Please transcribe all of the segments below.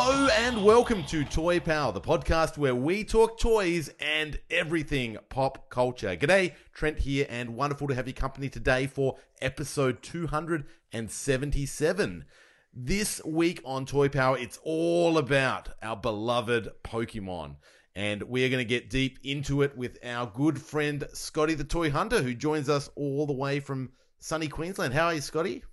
Hello and welcome to Toy Power, the podcast where we talk toys and everything pop culture. G'day, Trent here, and wonderful to have your company today for episode 277. This week on Toy Power, it's all about our beloved Pokemon. And we are going to get deep into it with our good friend Scotty the Toy Hunter, who joins us all the way from sunny Queensland. How are you, Scotty?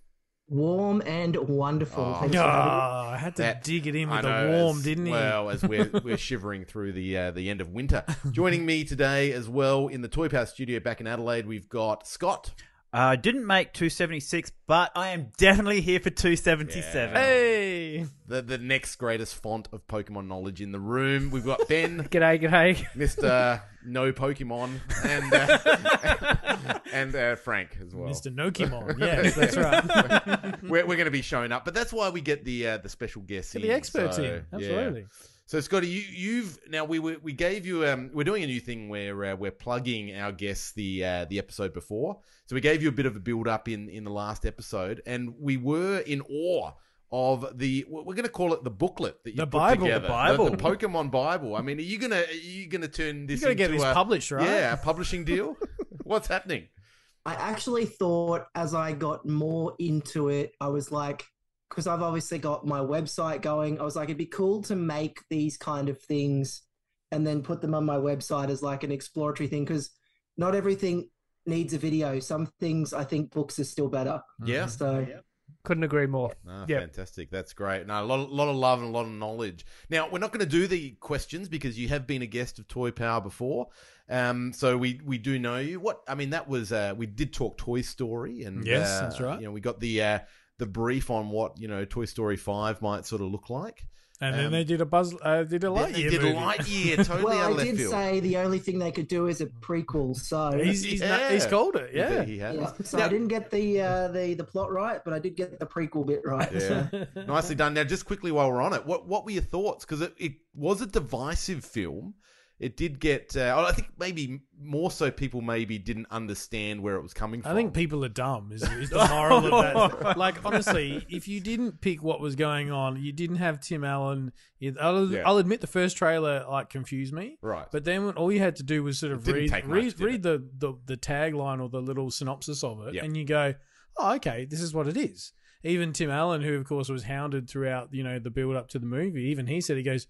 Warm and wonderful. Oh. Thanks for having me. Oh, I had to That- dig it in I with know, the warm, as- didn't he? Well, as we're we're shivering through the uh, the end of winter. Joining me today as well in the Toy Power studio back in Adelaide, we've got Scott. I didn't make 276, but I am definitely here for 277. Yeah. hey, The the next greatest font of Pokemon knowledge in the room. We've got Ben, g'day, g'day. Mister No Pokemon, and uh, and uh, Frank as well. Mr. Nokimon. Yes, that's right. We're, we're going to be showing up, but that's why we get the uh, the special guests Get in. the experts so, in. yeah. Absolutely. So Scotty, you, you've now we we we gave you um we're doing a new thing where uh, we're plugging our guests the uh, the episode before. So we gave you a bit of a build up in in the last episode, and we were in awe of the we're going to call it the booklet that you The put Bible, the together, Bible. the, Pokemon Bible. I mean, are you gonna are you gonna turn this You got to get this a, published, right? Yeah, a publishing deal. What's happening? I actually thought as I got more into it, I was like, because I've obviously got my website going, I was like, it'd be cool to make these kind of things and then put them on my website as like an exploratory thing because not everything needs a video. Some things I think books are still better. Yeah. So Yeah. Couldn't agree more. Ah, Yep. fantastic. That's great. No, a lot, lot of love and a lot of knowledge. Now, we're not going to do the questions because you have been a guest of Toy Power before. Um, so we, we do know you. What I mean, that was uh, we did talk Toy Story, and Yes, uh, that's right. You know, we got the uh, the brief on what you know Toy Story Five might sort of look like. And Um, then they did a Buzz, uh, did a Then they Lightyear did movie. Lightyear, totally well, out I of left did field. say the only thing they could do is a prequel. So He's, he's, Yeah. not, he's called it, yeah. he has. yeah. So Now- I didn't get the uh, the the plot right, but I did get the prequel bit right. Yeah. So. Nicely done. Now, just quickly while we're on it, what what were your thoughts? Because it, it was a divisive film. It did get. Uh, I think maybe more so people maybe didn't understand where it was coming from. I think people are dumb. Is, is the moral of that? Like honestly, if you didn't pick what was going on, you didn't have Tim Allen. I'll, Yeah. I'll admit the first trailer like confused me. Right. But then when all you had to do was sort of read much, read, read the, the the tagline or the little synopsis of it, Yep. and you go, "Oh, okay, this is what it is." Even Tim Allen, who of course was hounded throughout, you know, the build up to the movie, even he said he goes,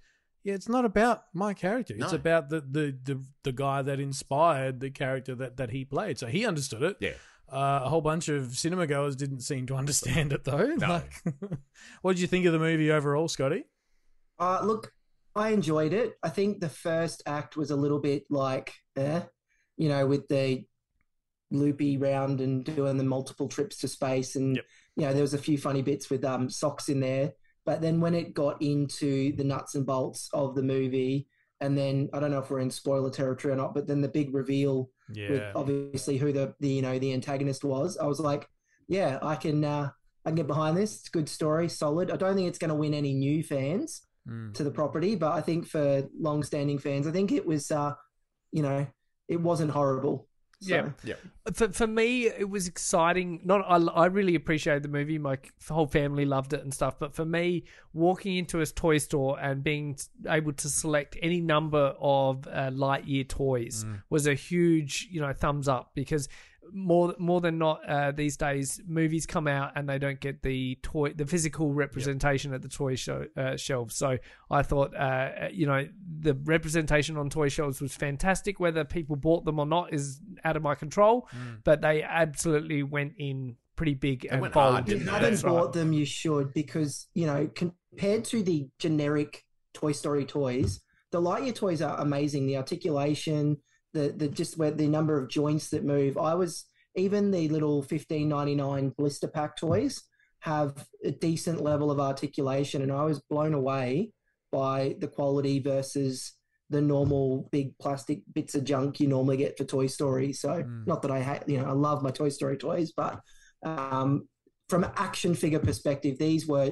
"Yeah, it's not about my character. It's No. about the, the the the guy that inspired the character that that he played." So he understood it. Yeah. Uh, a whole bunch of cinema goers didn't seem to understand it though. Like, what did you think of the movie overall, Scotty? Uh, look, I enjoyed it. I think the first act was a little bit like, eh, you know, with the loopy round and doing the multiple trips to space, and Yep. you know, there was a few funny bits with um socks in there. But then when it got into the nuts and bolts of the movie, and then I don't know if we're in spoiler territory or not, but then the big reveal with obviously who the, the you know the antagonist was, I was like, yeah, I can uh, I can get behind this. It's a good story, solid. I don't think it's going to win any new fans Mm. to the property, but I think for long-standing fans, I think it was, uh, you know, it wasn't horrible. So, Yeah. For, for me, it was exciting. Not I, I really appreciated the movie. My whole family loved it and stuff. But for me, walking into a toy store and being able to select any number of uh, Lightyear toys was a huge, you know, thumbs up because more more than not uh, these days movies come out and they don't get the toy the physical representation at the toy show uh, shelves so i thought uh, you know the representation on toy shelves was fantastic whether people bought them or not is out of my control but they absolutely went in pretty big and went bold hard, If you didn't they? haven't That's right. bought them, you should because you know compared to the generic Toy Story toys, the Lightyear toys are amazing. The articulation, the the just where the number of joints that move. I was even the little fifteen ninety nine blister pack toys have a decent level of articulation, and I was blown away by the quality versus the normal big plastic bits of junk you normally get for Toy Story. So, Mm. not that I hate, you know, I love my Toy Story toys, but um, from action figure perspective, these were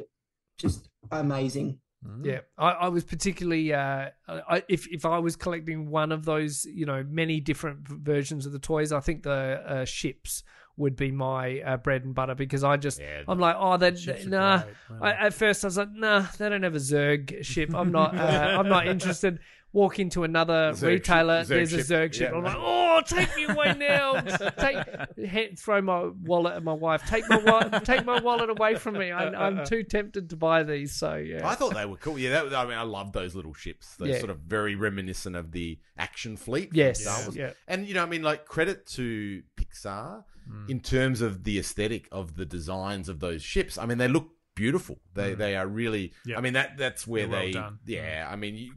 just amazing. Yeah, I, I was particularly uh, I, if if I was collecting one of those, you know, many different versions of the toys, I think the uh, ships would be my uh, bread and butter because I just Yeah, I'm like, oh, Ships nah. I, at first, I was like, nah, they don't have a Zurg ship. I'm not. Uh, I'm not interested. Walk into another Zurg retailer. Zurg there's a ship, Zurg ship. yeah. I'm like, oh, take me away now. take, he- throw my wallet at my wife. Take my wallet. take my wallet away from me. I'm, I'm too tempted to buy these. So yeah. I thought they were cool. Yeah, that, was- I mean, I love those little ships. They're Yeah. sort of very reminiscent of the action fleet. Yes. Star Wars. Yeah. And you know, I mean, like credit to Pixar hmm. in terms of the aesthetic of the designs of those ships. I mean, they look beautiful. They hmm. they are really. Yeah. I mean, that that's where They're well they. done. Yeah, hmm. I mean, you,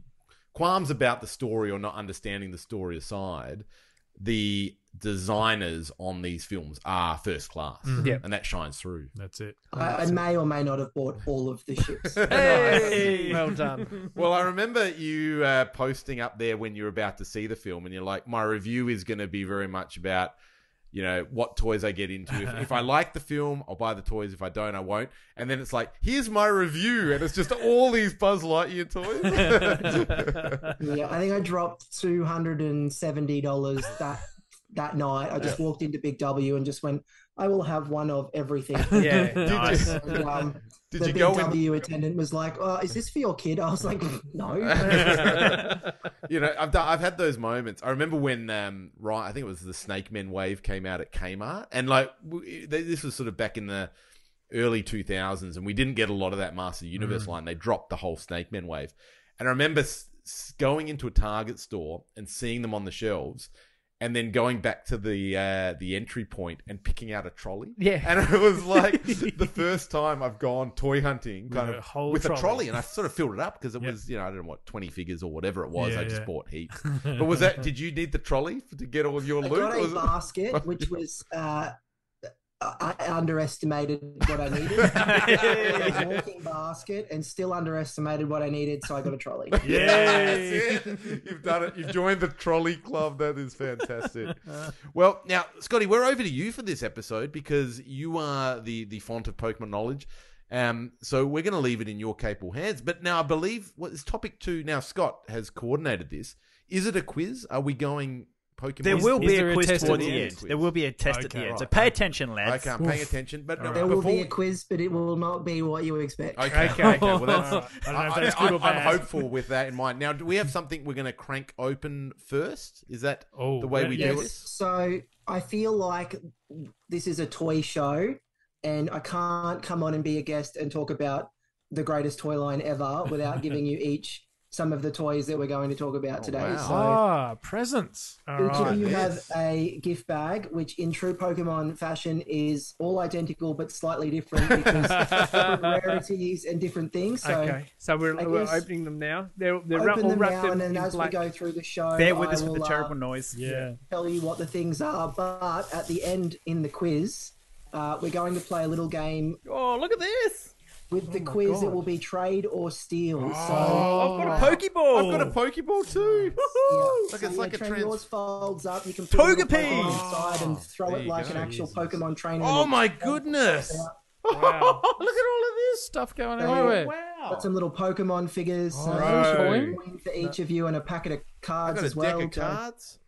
qualms about the story or not understanding the story aside, the designers on these films are first class. Yeah. and that shines through. That's it. I, I may or may not have bought all of the ships. Hey, well done. Well, I remember you uh, posting up there when you're about to see the film, and you're like, "My review is going to be very much about, you know, what toys I get into. If, if I like the film, I'll buy the toys. If I don't, I won't." And then it's like, "Here's my review," and it's just all these Buzz Lightyear toys. Yeah, I think I dropped two hundred and seventy dollars that that night. I just walked into Big W and just went, "I will have one of everything." Yeah, nice. And, um, Did the you Big go in? Attendant was like, "Oh, is this for your kid?" I was like, "No." you know, I've done, I've had those moments. I remember when, um, right, I think it was the Snake Men wave came out at Kmart, and like w- this was sort of back in the early 2000s, and we didn't get a lot of that Master Universe line. They dropped the whole Snake Men wave, and I remember s- s- going into a Target store and seeing them on the shelves. And then going back to the uh, the entry point and picking out a trolley, Yeah. and it was like the first time I've gone toy hunting, kind With a of whole with a trolley. trolley, and I sort of filled it up because it Yeah. was, you know, I don't know what twenty figures or whatever it was. Yeah, I just yeah. bought heaps. But was that? Did you need the trolley to get all of your I loot? got or a was it- basket, which was uh, I I underestimated what I needed. I got walking basket and still underestimated what I needed, so I got a trolley. Yeah. You've done it. You've joined the trolley club. That is fantastic. well, now, Scotty, we're over to you for this episode because you are the the font of Pokemon knowledge. Um, so we're going to leave it in your capable hands. But now I believe what is topic two. Now Scott has coordinated this. Is it a quiz? Are we going Pokemon? There will be a a quiz test at towards the the end? end. There will be a test at the Okay, end. So pay attention, lads. Okay, I'm paying attention. But no, There will before, be a quiz, but it will not be what you expect. Okay, Okay. okay. Well, that's, Alright. I don't know if that's good or am hopeful with that in mind. Now, do we have something we're going to crank open first? Is that Oh, the way we yes. do it? So I feel like this is a toy show, and I can't come on and be a guest and talk about the greatest toy line ever without giving you each some of the toys that we're going to talk about Oh, today. wow. So Ah, presents. All each right. of you have a gift bag, which in true Pokemon fashion is all identical but slightly different because different rarities and different things. So okay, so we're, we're opening them now. They're they're open all them wrapped now, in, and then as black. we go through the show, Bear with I us with the will, uh, terrible noise. Yeah. tell you what the things are. But at the end in the quiz, uh, we're going to play a little game. Oh, look at this! With the quiz, it will be trade or steal. So Oh, I've got a Pokeball. I've got a Pokeball too. yeah, Look, so it's yeah, like a Trent, trans- yours folds up. You can put a little Togepi! Pokemon inside and throw There it like go. an actual Jesus. Pokemon trainer. Oh and my goodness! Wow. Look at all of this. Stuff going Oh, everywhere. Wow. Got some little Pokemon figures. Oh, uh, right. for each of you and a packet of I've cards got a as well. deck of So cards.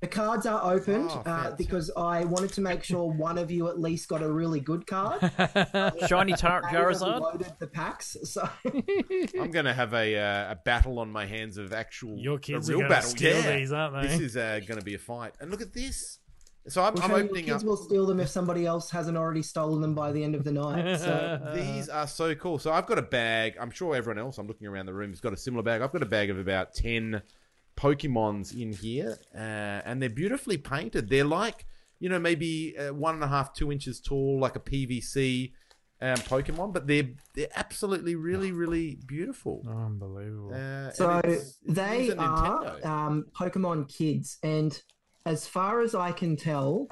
The cards are opened Oh, uh, because I wanted to make sure one of you at least got a really good card. Shiny Tar- I Charizard. loaded the packs, so I'm going to have a uh, a battle on my hands of actual Your kids a are real going to battle. steal yeah. these, aren't they? This is uh, going to be a fight. And look at this. So I'm, I'm I'm your opening kids up. will steal them if somebody else hasn't already stolen them by the end of the night. So These are so cool. So I've got a bag. I'm sure everyone else, I'm looking around the room, has got a similar bag. I've got a bag of about 10 Pokemons in here, uh, and they're beautifully painted. They're like, you know, maybe uh, one and a half, two inches tall, like a PVC um, Pokemon, but they're they're absolutely really, really beautiful. Unbelievable. Uh, So it's- they are um, Pokemon kids, and as far as I can tell,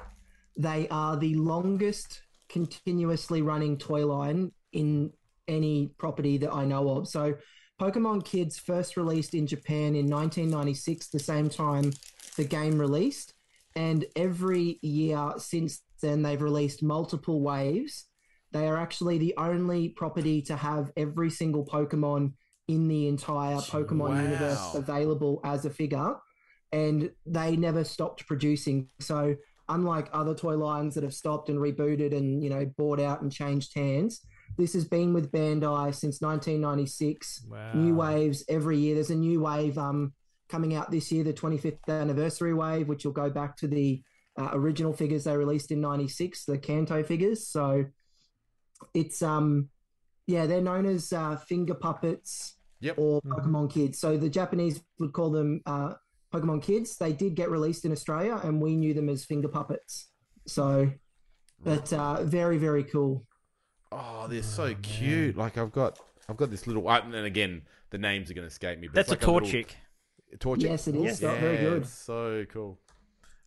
they are the longest continuously running toy line in any property that I know of. So Pokemon Kids first released in Japan in 1996, the same time the game released. And every year since then, they've released multiple waves. They are actually the only property to have every single Pokemon in the entire Pokemon Wow. universe available as a figure. And they never stopped producing. So, unlike other toy lines that have stopped and rebooted and, you know, bought out and changed hands, this has been with Bandai since 1996 Wow. new waves every year. There's a new wave um, coming out this year, the 25th anniversary wave, which will go back to the uh, original figures they released in '96, the Kanto figures. So it's um, yeah, they're known as uh, finger puppets Yep. or Pokemon Kids. So the Japanese would call them uh, Pokemon Kids. They did get released in Australia, and we knew them as finger puppets. So, but uh, very very cool. Oh, they're so cute. Like I've got, I've got this little. And again, the names are going to escape me. But That's it's a like little- Torchic. Torchic. Yes, it is. Yes. Scott. Very good. Yeah, So cool.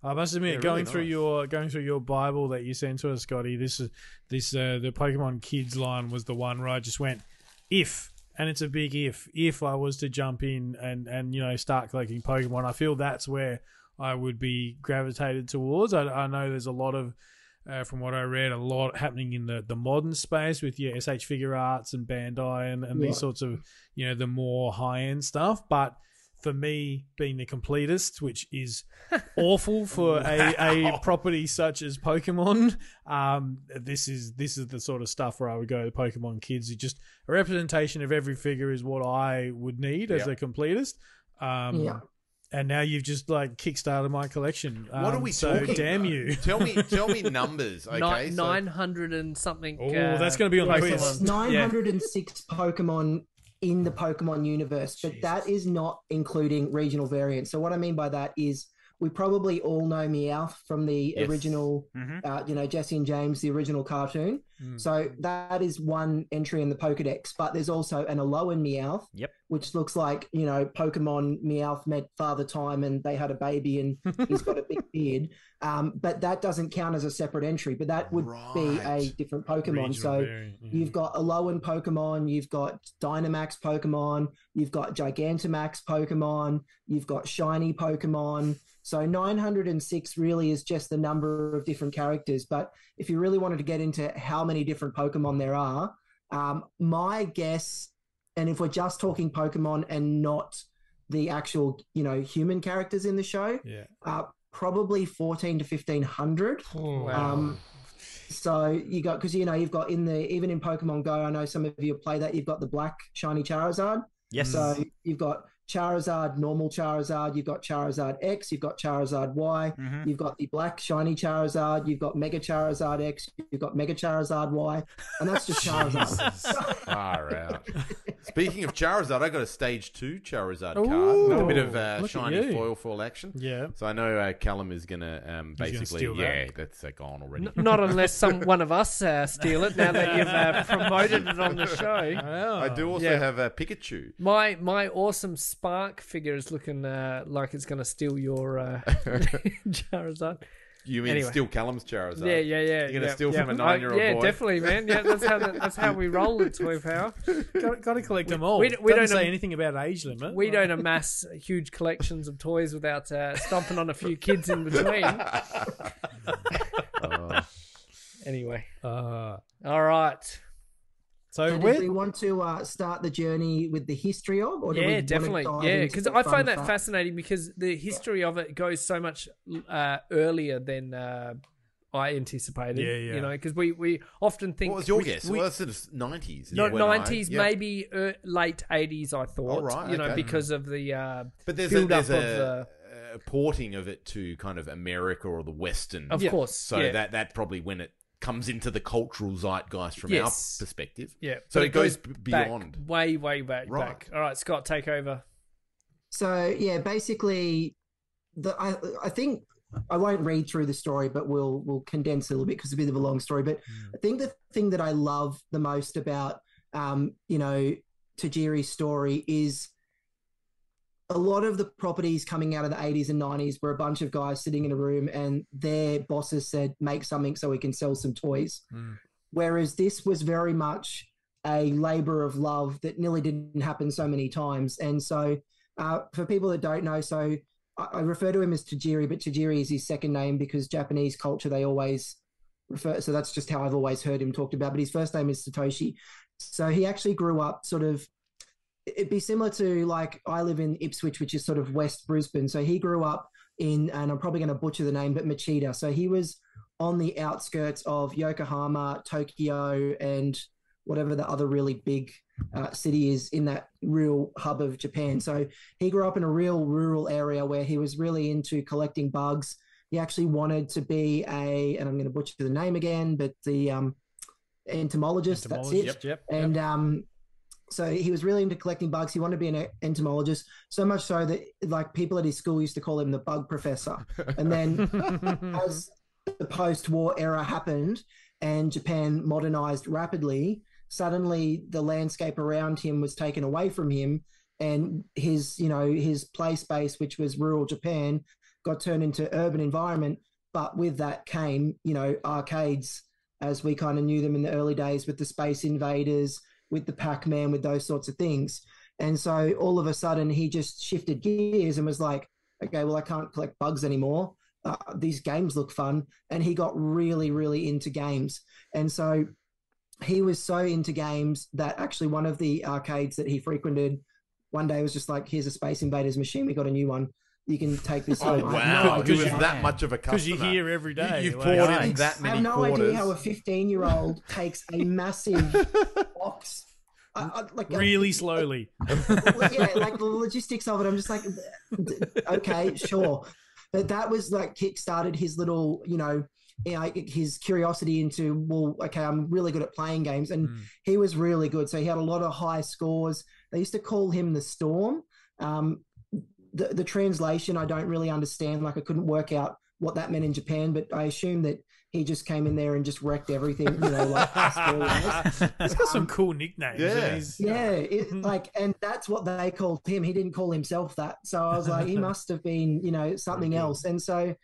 I must admit, Yeah, going really through nice. your going through your Bible that you sent to us, Scotty, this is this uh, the Pokemon Kids line was the one where I just went, if, and it's a big if. If I was to jump in and and you know start collecting Pokemon, I feel that's where I would be gravitated towards. I, I know there's a lot of. Uh, from what I read, a lot happening in the, the modern space with your S.H.Figuarts and Bandai and, and Yeah. these sorts of you know the more high end stuff. But for me, being the completist, which is awful for a, a property such as Pokemon. Um, this is this is the sort of stuff where I would go to Pokemon Kids. It's just a representation of every figure is what I would need as Yeah. a completist. Um, Yeah. And now you've just like kickstarted my collection. What are Um, we so talking? damn you! Tell me, tell me numbers. Okay, Nine so- nine hundred and something. Oh, uh, that's going to be on the Pokemon. quiz. It's 906 Pokemon in the Pokemon universe, but that is not including regional variants. So what I mean by that is we probably all know Meowth from the Yes. original, Mhm. uh, you know, Jessie and James, the original cartoon. Mm. So that is one entry in the Pokedex, but there's also an Alolan Meowth, Yep. which looks like, you know, Pokemon Meowth met Father Time and they had a baby and he's got a big beard. Um, but that doesn't count as a separate entry, but that would be a different Pokemon. Regional so variant, yeah. You've got Alolan Pokemon, you've got Dynamax Pokemon, you've got Gigantamax Pokemon, you've got Shiny Pokemon. So 906 really is just the number of different characters. But if you really wanted to get into how many different Pokemon there are, um, my guess, and if we're just talking Pokemon and not the actual, you know, human characters in the show, yeah. uh, probably 14 to 1500. Um, so you got because you know you've got in the even in Pokemon Go, I know some of you play that. You've got the black shiny Charizard. Yes. So you've got Charizard, normal Charizard. You've got Charizard X. You've got Charizard Y. Mhm. You've got the black shiny Charizard. You've got Mega Charizard X. You've got Mega Charizard Y, and that's just Charizard. Far out. Speaking of Charizard, I got a stage two Charizard card with a bit of uh, look at shiny you. foil foil action. Yeah. So I know uh, Callum is gonna um, He's gonna basically, steal that. yeah, that's uh, gone already. N- Not unless some one of us uh, steal it. Now that you've uh, promoted it on the show. I do also Yeah. have a Pikachu. My my awesome Spark figure is looking uh, like it's going to steal your uh, Charizard. You mean Anyway. steal Callum's Charizard? Yeah, yeah, yeah. You're gonna yeah, steal yeah. from a nine-year-old boy. Yeah, boy? definitely, man. Yeah, that's how that's how we roll at Toy Power. got, got to collect them all. we We, don't- we say am- anything about age limit. We don't amass huge collections of toys without uh, stomping on a few kids in between. Oh. Anyway, Uh, all right. So So where, do we want to uh, start the journey with the history of, or do we Yeah, wanna definitely. Yeah, because I find that facts? fascinating because the history of it goes so much uh, earlier than uh, I anticipated. Yeah, yeah. You know, because we, we often think. What was your we- guess? we- well, that's sort of nineties. no, nineties, maybe uh, late eighties. I thought, Oh, right, you know, because of the uh, But there's a, build up there's of the. porting of it to kind of America or the Western. Of course, So yeah. that that probably when it comes into the cultural zeitgeist from Yes. our perspective. Yeah, So but it goes b- back, beyond. way, way back, Right. back. All right, Scott, take over. So yeah, basically, the I I think I won't read through the story, but we'll we'll condense a little bit because it's a bit of a long story. But I think the thing that I love the most about um, you know Tajiri's story is a lot of the properties coming out of the 80s and 90s were a bunch of guys sitting in a room and their bosses said, make something so we can sell some toys. Mm. Whereas this was very much a labor of love that nearly didn't happen so many times. And so, uh, for people that don't know, so I, I refer to him as Tajiri, but Tajiri is his second name because Japanese culture, they always refer, so that's just how I've always heard him talked about. But his first name is Satoshi. So he actually grew up sort of it'd be similar to like I live in Ipswich, which is sort of West Brisbane. So he grew up in, and I'm probably going to butcher the name, but Machida. So he was on the outskirts of Yokohama, Tokyo, and whatever the other really big uh, city is in that real hub of Japan. So he grew up in a real rural area where he was really into collecting bugs. He actually wanted to be a, and I'm going to butcher the name again, but the um, entomologist. That's it. Yep, yep. And um, so he was really into collecting bugs. He wanted to be an entomologist, so much so that like people at his school used to call him the bug professor. And then as the post-war era happened and Japan modernized rapidly, suddenly the landscape around him was taken away from him and his, you know, his play space which was rural Japan got turned into urban environment, but with that came, you know, arcades as we kind of knew them in the early days with the Space Invaders, with the Pac Man, with those sorts of things. And so all of a sudden he just shifted gears and was like, okay, well, I can't collect bugs anymore. Uh, these games look fun. And he got really, really into games. And so he was so into games that actually one of the arcades that he frequented one day was just like, here's a Space Invaders machine. We got a new one. You can take this Oh home. I have wow! no He idea was how- that much of a customer. Because you hear every day. You've poured Nice. in that many I have no quarters. idea how a 15 year old takes a massive box. I, I, like really slowly. yeah, like the logistics of it. I'm just like, okay, sure. But that was like kick-started his little, you know, you know, his curiosity into, well, okay, I'm really good at playing games. And Mm. he was really good. So he had a lot of high scores. They used to call him the Storm. Um, the, the translation, I don't really understand. Like, I couldn't work out what that meant in Japan, but I assume that he just came in there and just wrecked everything, you know, like. He's got some cool nicknames. Yeah. and he's- Yeah, it, like, and that's what they called him. He didn't call himself that. So I was like, he must have been, you know, something else. And so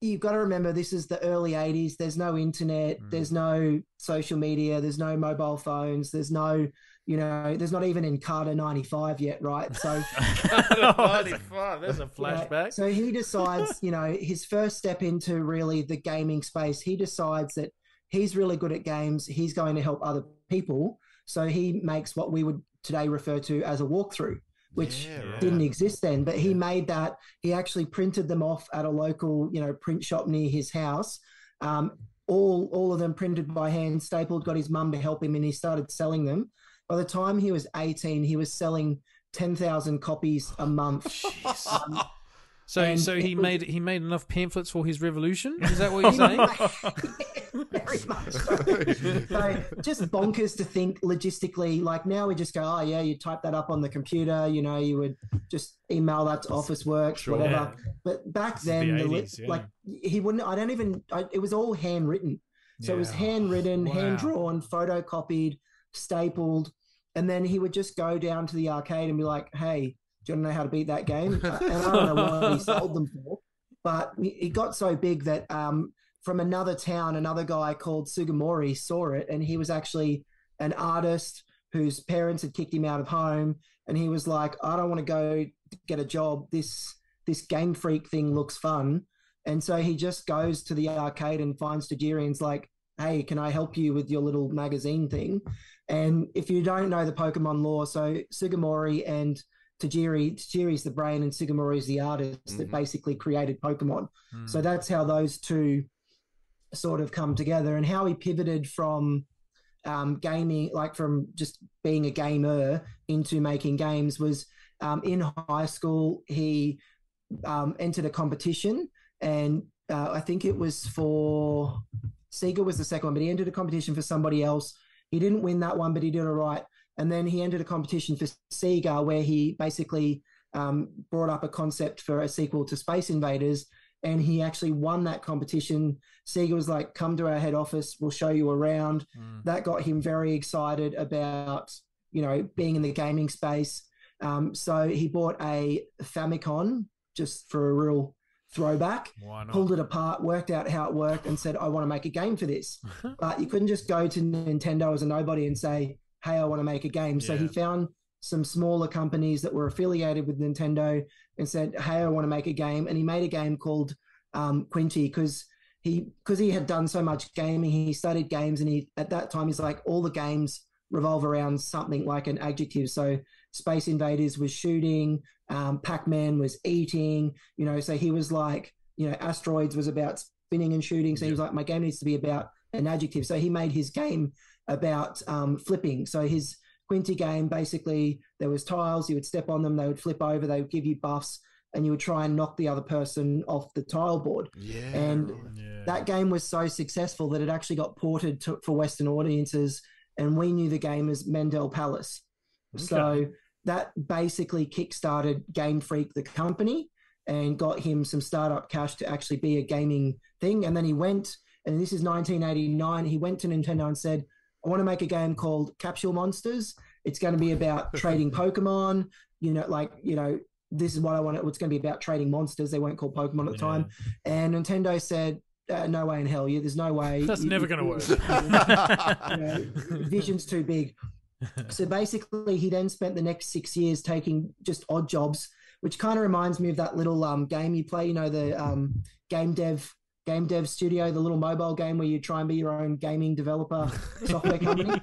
you've got to remember this is the early 80s. There's no internet, mm. there's no social media, there's no mobile phones, there's no, you know, there's not even Encarta 95 yet, right? So, 95, There's a you know, flashback. so he decides, you know, his first step into really the gaming space, he decides that he's really good at games. He's going to help other people. So he makes what we would today refer to as a walkthrough, which Yeah, right. didn't exist then. But he made that. He actually printed them off at a local, you know, print shop near his house. Um, all all of them printed by hand, stapled. Got his mum to help him, and he started selling them. By the time he was eighteen, he was selling ten thousand copies a month. Um, So, and so he was- made he made enough pamphlets for his revolution. Is that what you're saying? Very much so. so just bonkers to think logistically. Like now we just go, oh yeah, you type that up on the computer. You know, you would just email that to Officeworks, Sure. whatever. But back This is the then, the li- yeah. like he wouldn't. I don't even. I, it was all handwritten. So it was handwritten, Wow. hand drawn, photocopied, stapled, and then he would just go down to the arcade and be like, "Hey, do you want to know how to beat that game?" And I don't know what he sold them for, but he he got so big that um, from another town, another guy called Sugimori saw it, and he was actually an artist whose parents had kicked him out of home, and he was like, "I don't want to go get a job. This this Game Freak thing looks fun." And so he just goes to the arcade and finds Tajiri and's like, hey, can I help you with your little magazine thing? And if you don't know the Pokemon lore, so Sugimori and Tajiri, Tajiri's the brain and Sugimori's the artist that Mhm. basically created Pokemon. Hmm. So that's how those two sort of come together and how he pivoted from um, gaming, like from just being a gamer into making games was um, in high school, he um, entered a competition and uh, I think it was for Sega was the second one, but he entered a competition for somebody else. He didn't win that one, but he did all right. And then he entered a competition for Sega where he basically um, brought up a concept for a sequel to Space Invaders, and he actually won that competition. Sega was like, "Come to our head office, we'll show you around." Mm. That got him very excited about you know being in the gaming space. Um, so he bought a Famicom just for a real throwback, pulled it apart, worked out how it worked, and said, I want to make a game for this. but you couldn't just go to Nintendo as a nobody and say, Hey, I want to make a game. So he found some smaller companies that were affiliated with Nintendo and said, Hey, I want to make a game. And he made a game called um, Quinty because he because he had done so much gaming, he studied games, and he at that time he's like all the games revolve around something like an adjective. So Space Invaders was shooting, um, Pac Man was eating, you know. So he was like, you know, Asteroids was about spinning and shooting. So he was like, my game needs to be about an adjective. So he made his game about um, flipping. So his Quinty game basically there was tiles, you would step on them, they would flip over, they would give you buffs, and you would try and knock the other person off the tile board. Yeah. And Yeah. that game was so successful that it actually got ported to, for Western audiences, and we knew the game as Mendel Palace. So that basically kickstarted Game Freak, the company, and got him some startup cash to actually be a gaming thing. And then he went, and this is 1989. He went to Nintendo and said, "I want to make a game called Capsule Monsters. It's going to be about trading Pokemon. You know, like you know." This is what I want. It's going to be about trading monsters. They weren't called Pokemon at the time. And Nintendo said, uh, "No way in hell. You, there's no way. That's You- never going to work. you know, vision's too big. So basically, he then spent the next six years taking just odd jobs, which kind of reminds me of that little um, game you play. You know, the um, game dev game dev studio, the little mobile game where you try and be your own gaming developer software company.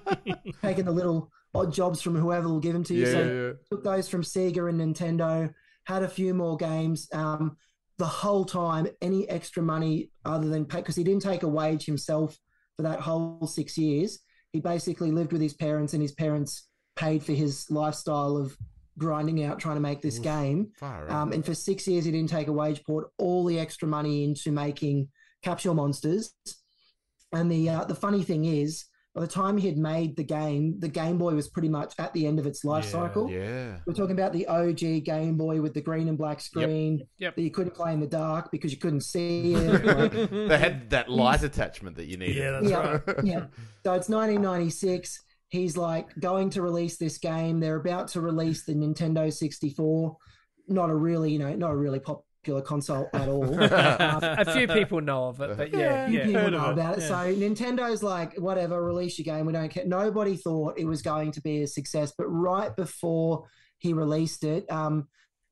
taking the little odd jobs from whoever will give them to you. Yeah, so yeah, took those from Sega and Nintendo, had a few more games. Um, the whole time, any extra money other than pay, because he didn't take a wage himself for that whole six years. He basically lived with his parents, and his parents paid for his lifestyle of grinding out trying to make this game. Um, and for six years, he didn't take a wage, poured all the extra money into making Capsule Monsters. And the uh, the funny thing is, by the time he had made the game, the Game Boy was pretty much at the end of its life Yeah, cycle. yeah. We're talking about the OG Game Boy with the green and black screen Yep. that you couldn't play in the dark because you couldn't see it. Like, They had that light attachment that you needed. Yeah, that's yeah, right. yeah. So it's 1996. He's like going to release this game. They're about to release the Nintendo 64. Not a really, you know, not a really popular console at all. Um, a few people know of it, but yeah, few yeah. people heard know about it. yeah. So Nintendo's like, whatever, release your game. We don't care. Nobody thought it was going to be a success, but right before he released it, um,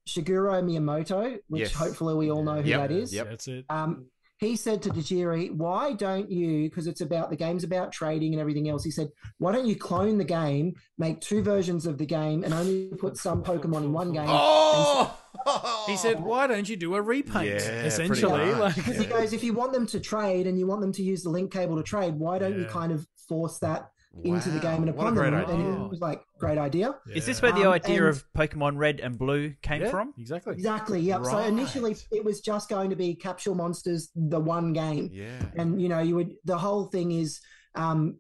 Shigeru Miyamoto, which Yes. hopefully we all know who Yep, that is, yep. That's it. um, he said to Tajiri, "Why don't you? Because it's about the game's about trading and everything else." He said, "Why don't you clone the game, make two versions of the game, and only put some Pokemon in one game?" Oh! He said, "Why don't you do a repaint?" Yeah, essentially, pretty like Because he goes, if you want them to trade and you want them to use the link cable to trade, why don't you kind of force that into the game and What a upon great them? idea. And it was like, great idea. Is this where the Um, idea and- of Pokemon Red and Blue came yeah, from? exactly. Exactly. Yep. So initially, it was just going to be Capsule Monsters, the one game. Yeah. and you know you would the whole thing is um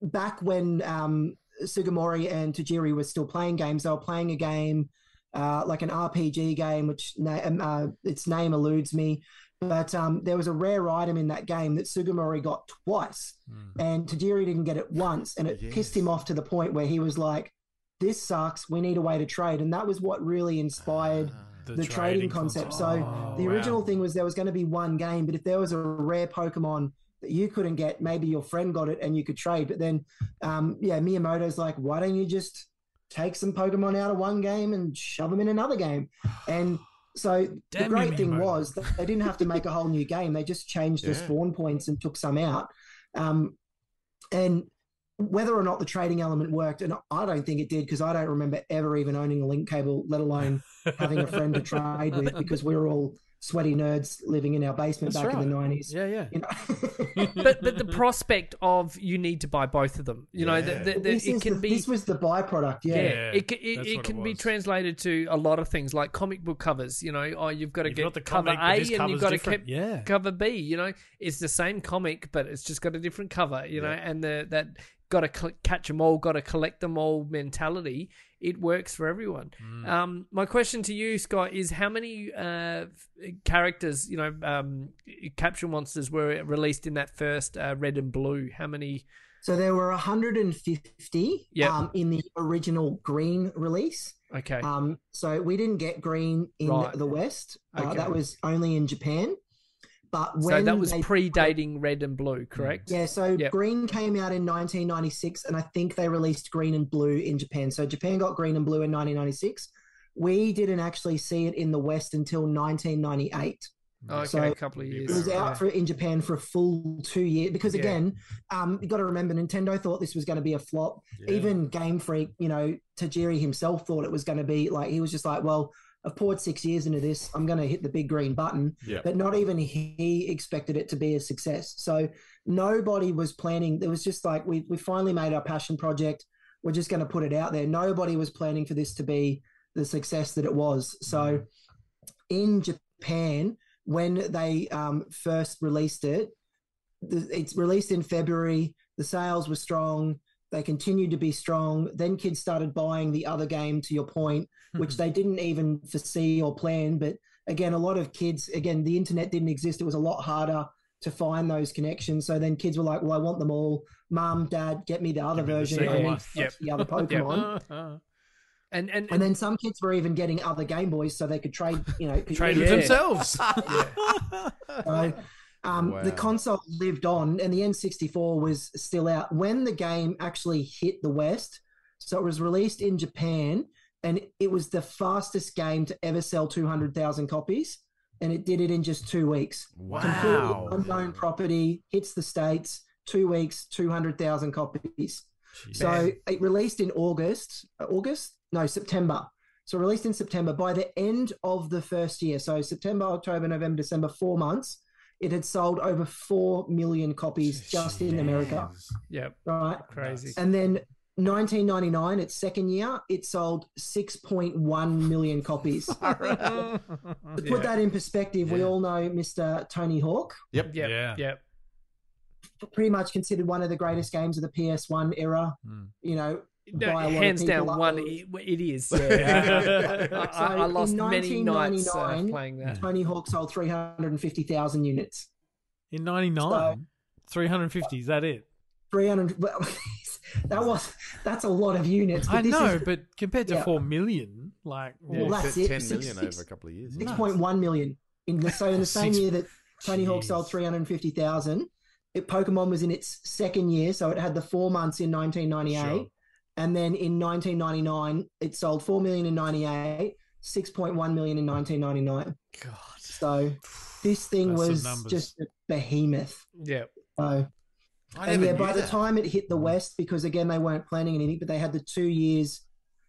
back when um Sugimori and Tajiri were still playing games they were playing a game uh like an RPG game which na- um, uh, its name eludes me but um there was a rare item in that game that Sugimori got twice and Tajiri didn't get it once and it pissed him off to the point where he was like this sucks we need a way to trade and that was what really inspired the, trading, concept. So Oh, the wow. original thing was there was going to be one game, but if there was a rare Pokemon that you couldn't get, maybe your friend got it and you could trade. But then, um, yeah, Miyamoto's like, why don't you just take some Pokemon out of one game and shove them in another game? And so the Damn you, great thing Miyamoto. was that they didn't have to make a whole new game. They just changed the spawn points and took some out. Um, and whether or not the trading element worked, and I don't think it did because I don't remember ever even owning a link cable, let alone having a friend to trade with because we were all sweaty nerds living in our basement That's back in the nineties. Yeah, yeah. You know? But but the prospect of you need to buy both of them, you know, the, the, the, this, can the- be. this was the byproduct. Yeah. yeah, Yeah, it, ca- it, it what it can be translated to a lot of things like comic book covers. You know, oh, you've got to You've get got the cover comic, A and you've got to different. keep Yeah. cover B. You know, it's the same comic, but it's just got a different cover. You know, and the that got to cl- catch them all, got to collect them all mentality. It works for everyone. Mm. Um, my question to you, Scott, is how many uh, characters, you know, um, capsule monsters were released in that first uh, red and blue? How many? So there were 150 Yep. um, in the original green release. Okay. Um, so we didn't get green in Right. the West. Uh, Okay. that was only in Japan. But when so that was they- predating red and blue, correct? Yeah, so Yep. green came out in 1996, and I think they released green and blue in Japan. So Japan got green and blue in 1996. We didn't actually see it in the West until 1998. Okay, So a couple of years. It was out Yeah. for in Japan for a full two years because Yeah. again, um, you got to remember Nintendo thought this was going to be a flop. Even Game Freak, you know, Tajiri himself thought it was going to be like he was just like, well, I've poured six years into this. I'm going to hit the big green button. Yeah. But not even he expected it to be a success. So nobody was planning. There was just like we we finally made our passion project. We're just going to put it out there. Nobody was planning for this to be the success that it was. So in Japan, when they um, first released it, the, it's released in February. The sales were strong. They continued to be strong. Then kids started buying the other game, to your point, hmm. which they didn't even foresee or plan. But again, a lot of kids, again, the internet didn't exist. It was a lot harder to find those connections. So then kids were like, well, I want them all. Mom, dad, get me the other Give me the version. second I need Yep. the other Pokemon. And and, And then some kids were even getting other Game Boys so they could trade, you know, could- Trade Yeah. with themselves. So, um, Wow. The console lived on, and the N64 was still out when the game actually hit the West. So it was released in Japan, and it was the fastest game to ever sell 200,000 copies, and it did it in just two weeks. Wow. Completely unknown property hits the states, two weeks, 200,000 copies. So it released in August. uh, August? No, September. So released in September. By the end of the first year, so September, October, November, December, four months, it had sold over four million copies just in America. Yep, Right. crazy. And then 1999, its second year, it sold 6.1 million copies. to put that in perspective, we all know Mr. Tony Hawk, Yep. Yep, Yeah. yep. pretty much considered one of the greatest games of the PS1 era. Hmm. You know, No, by a lot of hands down, people, one. uh, It, it is. Yeah. I, I, I lost in many nights uh, 1999, playing that. Tony Hawk sold 350,000 units. In 99, 350, is that it? 300 well, that was that's a lot of units. But I know, is but compared to Yeah. 4 million, like, Well, yeah. that's Ten- it. 10 Six- million six- over a couple of years. 6.1 million. In the, so in the same Six- year that Tony Hawk sold 350,000, it, Pokemon was in its second year, so it had the four months in 1998, Sure. And then in 1999 it sold 4 million in 98, 6.1 million in 1999. God. So this thing That's was just a behemoth. Yep. So I and yeah, by the time it hit the West, because again they weren't planning anything, but they had the two years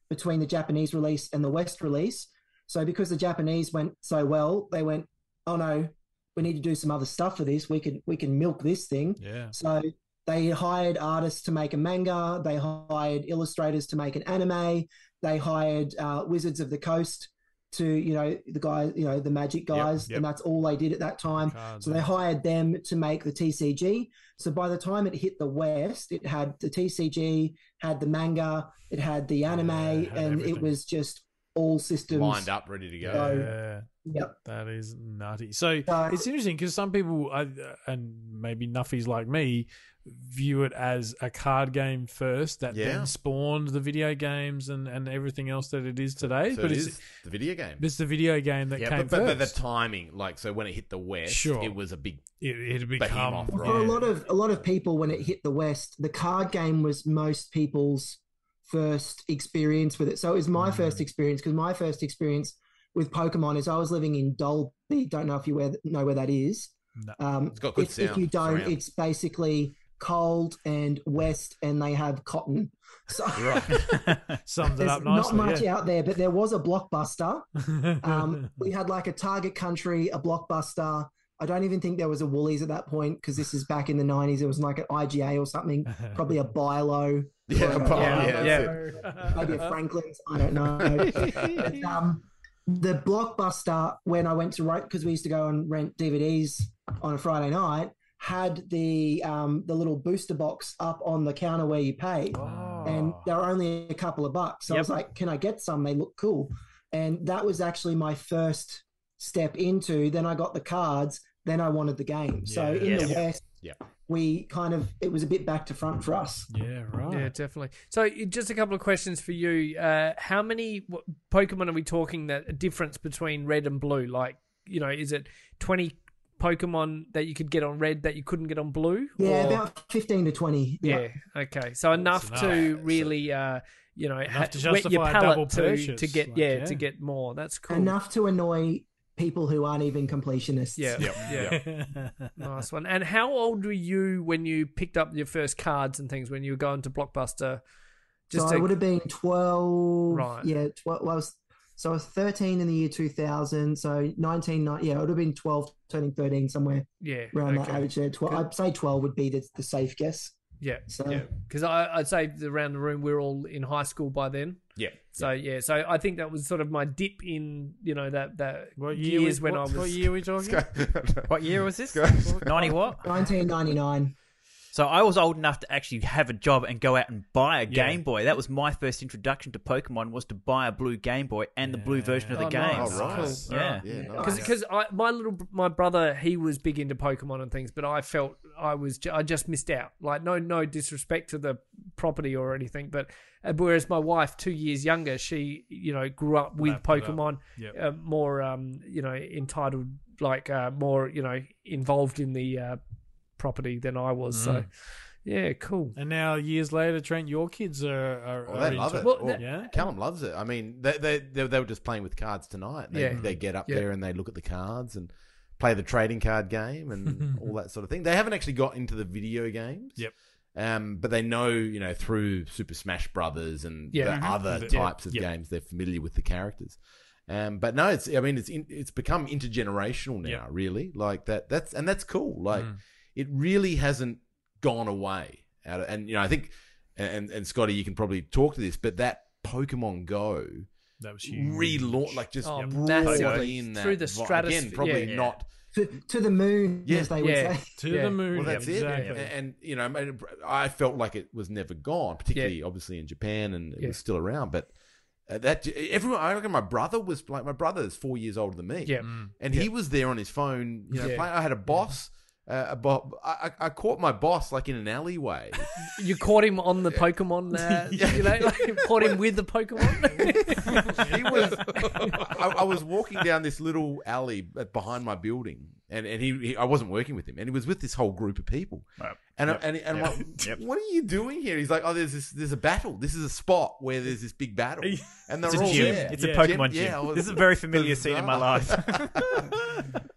between the Japanese release and the West release. So because the Japanese went so well, they went, "Oh no, we need to do some other stuff for this. We can we can milk this thing." Yeah. So they hired artists to make a manga. They hired illustrators to make an anime. They hired uh, Wizards of the Coast to you know the guys, you know the Magic guys, yep. and that's all they did at that time. Cards, So they hired them to make the TCG. So by the time it hit the West, it had the TCG, had the manga, it had the anime, Yeah, it had and everything. it was just all systems lined up, ready to go. So- Yeah. Yep. That is nutty. So So- it's interesting because some people, uh, and maybe nuffies like me, view it as a card game first that Yeah. then spawned the video games and, and everything else that it is today. So but it it's, the video game. it's the video game that yeah, came but, but, but the timing, like, so when it hit the West, Sure. it was a big. it, it had become Behemoth, right? For a lot of a lot of people, when it hit the West, the card game was most people's first experience with it. So it was my Mm. first experience because my first experience with Pokemon is I was living in Dalby. Don't know if you where, know where that is. No. Um, It's got good if, if you don't, surround. it's basically cold and west, and they have cotton. So Sums it up not much yeah. out there, but there was a blockbuster. Um, we had like a Target Country, a blockbuster. I don't even think there was a Woolies at that point because this is back in the '90s. It was like an IGA or something, probably a Bi-Lo, Yeah, a- Yeah, yeah, yeah. maybe a Franklin's. I don't know. But, um, the blockbuster when I went to rent because we used to go and rent DVDs on a Friday night had the um, the little booster box up on the counter where you pay, and they were only a couple of bucks. So I was like, "Can I get some? They look cool." And that was actually my first step into. Then I got the cards. Then I wanted the game. So Yeah. in the West, Yeah. We kind of it was a bit back to front for us. Yeah, right. Yeah, definitely. So, just a couple of questions for you. Uh, how many what, Pokemon are we talking that a difference between red and blue? Like, you know, is it twenty Pokemon that you could get on red that you couldn't get on blue? Yeah, Or- about fifteen to twenty. yeah. Okay, so enough enough. to really, uh, you know, ha- to wet your justify a double palate to, to get like, yeah, yeah. to get more. That's cool. enough to annoy people who aren't even completionists. Yeah, Yep, yeah. nice one. And how old were you when you picked up your first cards and things when you were going to Blockbuster? so to- I would have been twelve. Right. Yeah, twelve. Well, I was so I was thirteen in the year two thousand. So nineteen. Yeah, it would have been twelve, turning thirteen somewhere yeah, around okay. that age. Yeah, twelve. I'd say twelve would be the, the safe guess. Yeah, So yeah. Because I'd say around the room we are all in high school by then. Yeah. So yeah, so I think that was sort of my dip in you know that that What year years we, when what, I was What year were we talking? What year was this? 90 what? nineteen ninety nine. So I was old enough to actually have a job and go out and buy a Yeah. Game Boy. That was my first introduction to Pokemon was to buy a blue Game Boy and the blue version of the Oh, game. nice. Oh, right. Cool. Yeah. Yeah, because nice. because my little my brother he was big into Pokemon and things, but I felt I was ju- I just missed out. Like no no disrespect to the property or anything, but uh, whereas my wife two years younger, she you know grew up with Lapped it up. Pokemon, Yep. uh, more um you know entitled like uh, more you know involved in the uh, property than I was. Mm. So yeah, cool. And now years later, Trent, your kids are, are, Well, are they love into it. Well, Well, yeah. Callum loves it. I mean, they they they, they were just playing with cards tonight. They, Yeah. they get up Yeah. there and they look at the cards and play the trading card game and all that sort of thing. They haven't actually got into the video games. Yep. Um, but they know, you know, through Super Smash Brothers and Yeah. the Mhm. other Yeah. types of Yep. games, they're familiar with the characters. Um, but no, it's I mean, it's in, it's become intergenerational now, Yep. really. Like that. That's and that's cool. Like Mm. It really hasn't gone away. Out of, and you know, I think, and and Scotty, you can probably talk to this, but that Pokemon Go That was huge. relaunch, like just Oh, brought massively. in that Through the vi- stratosphere. Again, probably Yeah. not. To, to the moon, Yeah. as they would Yeah. say. to Yeah. the moon. Well, that's exactly. it. And, and, you know, I felt like it was never gone, particularly obviously in Japan, and it Yeah. was still around. But uh, that everyone, I reckon my brother was like my brother is four years older than me. Yeah. And he was there on his phone. You know, Yeah. playing. I had a boss. Uh, a bo- I, I I caught my boss like in an alleyway. You caught him on the Pokemon, uh, you know, like caught him with the Pokemon. he was. I, I was walking down this little alley behind my building, and and he, he I wasn't working with him, and he was with this whole group of people. Right. And Yep. I, and, and I'm like, Yep. what are you doing here? He's like, oh, there's this, there's a battle. This is a spot where there's this big battle, and they're It's a all gym. there. It's a Pokemon Gym, gym. yeah, was- this is a very familiar scene in my life.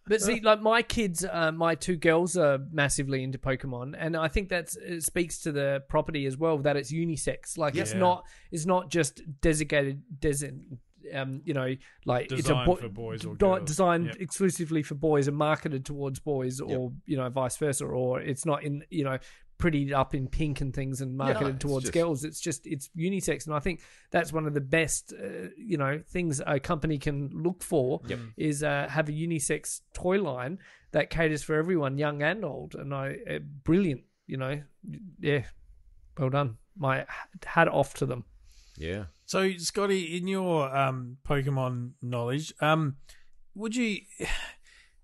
But see, like my kids, uh, my two girls are massively into Pokemon, and I think that speaks to the property as well that it's unisex. Like it's not, it's not just designated, design, um, you know, like it's a Designed boy, for boys or girls. designed Yep. exclusively for boys and marketed towards boys, or you know, vice versa, or it's not in, you know. Prettied up in pink and things and marketed it's towards just- girls. It's just it's unisex, and I think that's one of the best, uh, you know, things a company can look for Yep. is uh, have a unisex toy line that caters for everyone, young and old. And I, uh, brilliant, you know, yeah, well done. My hat off to them. Yeah. So, Scotty, in your um, Pokemon knowledge, um, would you,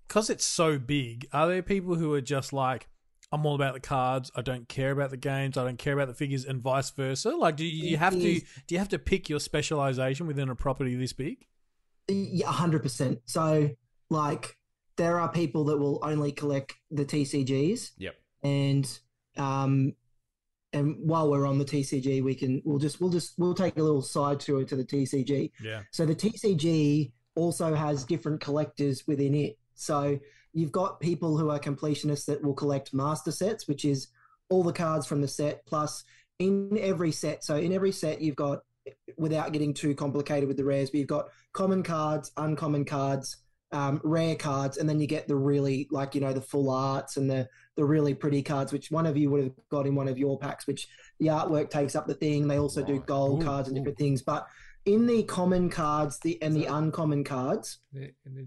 because it's so big, are there people who are just like, I'm all about the cards. I don't care about the games. I don't care about the figures, and vice versa. Like, do you, you have to? Do you have to pick your specialization within a property this big? Yeah, hundred percent. So, like, there are people that will only collect the TCGs, Yep. and um, and while we're on the TCG, we can we'll just we'll just we'll take a little side tour to the TCG. Yeah. So the TCG also has different collectors within it. So you've got people who are completionists that will collect master sets, which is all the cards from the set plus in every set. So in every set, you've got without getting too complicated with the rares, but you've got common cards, uncommon cards, um, rare cards, and then you get the really like you know the full arts and the the really pretty cards, which one of you would have got in one of your packs. Which the artwork takes up the thing. They also do gold Ooh, cards and ooh. different things, but in the common cards, the and the uncommon cards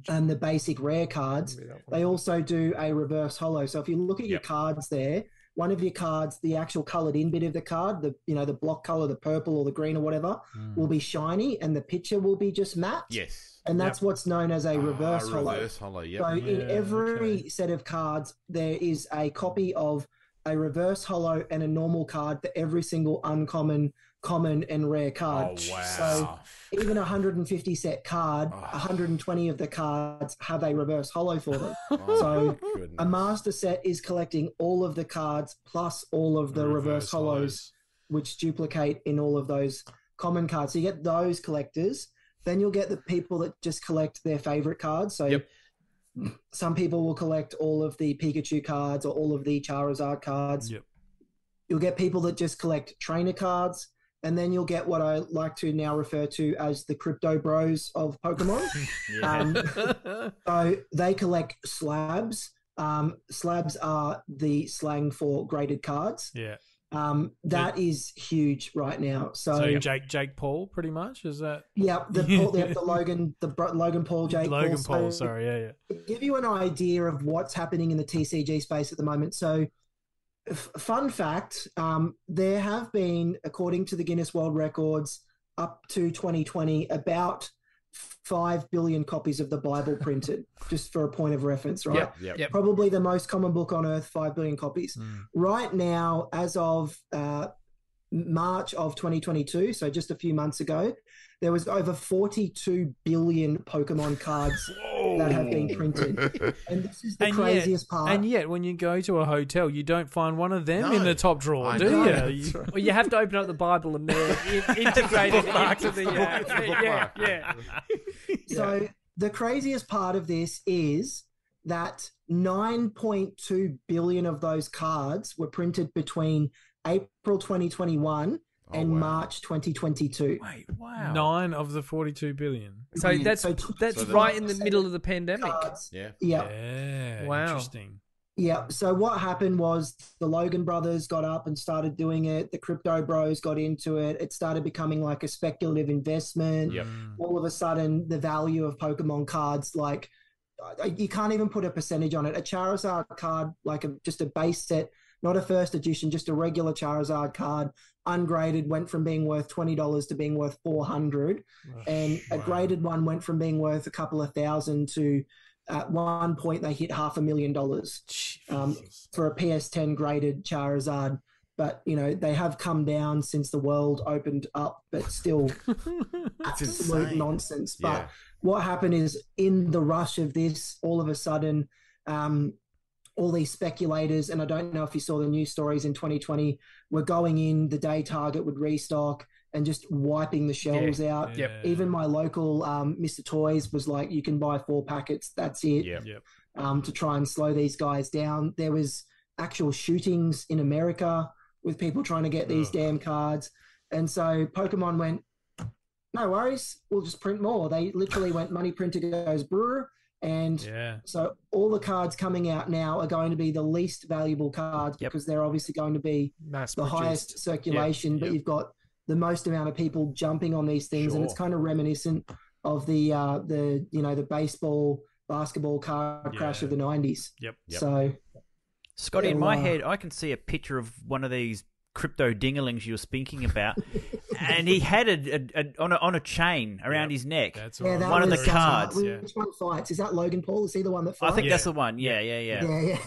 and the basic rare cards, they also do a reverse hollow. So if you look at your cards there, one of your cards, the actual coloured in bit of the card, the you know the block colour, the purple or the green or whatever, will be shiny, and the picture will be just matte. Yes. And that's what's known as a reverse Ah, hollow. Reverse hollow. Yep. So in every okay. set of cards, there is a copy of a reverse hollow, and a normal card for every single uncommon, common, and rare card. Oh wow. So even a 150 set card, ah. Oh. 120 of the cards have a reverse hollow for them. Oh, So, goodness. A master set is collecting all of the cards plus all of the reverse, hollows, which duplicate in all of those common cards. So you get those collectors. Then you'll get the people that just collect their favorite cards. So Yep. some people will collect all of the Pikachu cards or all of the Charizard cards. Yep. You'll get people that just collect trainer cards. And then you'll get what I like to now refer to as the crypto bros of Pokemon. um, so they collect slabs. Um, slabs are the slang for graded cards. Yeah. Um, that is huge right now. So, So Jake Jake Paul, pretty much, is that yeah, the, Paul, the, the Logan, the Logan Paul, Jake Logan Paul. Paul? So Sorry, yeah, yeah. to give you an idea of what's happening in the TCG space at the moment. So, f- fun fact: um, there have been, according to the Guinness World Records, up to 2020, about five billion copies of the Bible printed. just for a point of reference, right? Yep. Yep. Yep. Probably the most common book on earth, five billion copies. Mm. Right now, as of uh, March of 2022, so just a few months ago, there was over 42 billion Pokemon cards that have been printed. And this is the And craziest yet, part. and yet, when you go to a hotel, you don't find one of them in the top drawer, I do know. you? That's You- Well, you have to open up the Bible and they're in- integrated into the. Uh, It's the yeah, bookmark. yeah. So the craziest part of this is that 9.2 billion of those cards were printed between April 2021 Oh, and wow. March 2022. Wait, wow. Nine of the forty-two billion. So Yeah, that's so that's So right in the middle of the pandemic. Cards. Yeah. Yeah, Yeah. Wow. Interesting. yeah. So what happened was the Logan brothers got up and started doing it. The crypto bros got into it. It started becoming like a speculative investment. Yep. Mm. all of a sudden the value of Pokemon cards like you can't even put a percentage on it. A Charizard card, like a, just a base set, not a first edition, just a regular Charizard card, ungraded, went from being worth twenty dollars to being worth four hundred, and a graded one went from being worth a couple of thousand to at one point they hit half a million dollars um, for a PS10 graded Charizard. But you know they have come down since the world opened up, but still absolute insane. nonsense. But Yeah. what happened is in the rush of this, all of a sudden, um, all these speculators, and I don't know if you saw the news stories in 2020, were going in the day Target would restock and just wiping the shelves out. Yep. Even my local um, Mr. Toys was like, you can buy four packets, that's it, Yep. Yep. um, to try and slow these guys down. There was actual shootings in America with people trying to get these Ugh. damn cards. And so Pokemon went, no worries, we'll just print more. They literally went, money printer goes brewer. And Yeah. so all the cards coming out now are going to be the least valuable cards Yep. because they're obviously going to be Mass the produced. highest circulation, but yep. you've got the most amount of people jumping on these things, and it's kind of reminiscent of the uh, the you know the baseball basketball card crash of the nineties. Yep. Yep. So Scotty, in my wow. head, I can see a picture of one of these crypto dinglings you were speaking about, and he had a, a, a on a on a chain around Yep. his neck. That's yeah, right. that One of the was, cards, which one fights? Is that Logan Paul? Is he the one that I think Yeah. that's the one. Yeah, yeah, yeah. yeah, yeah,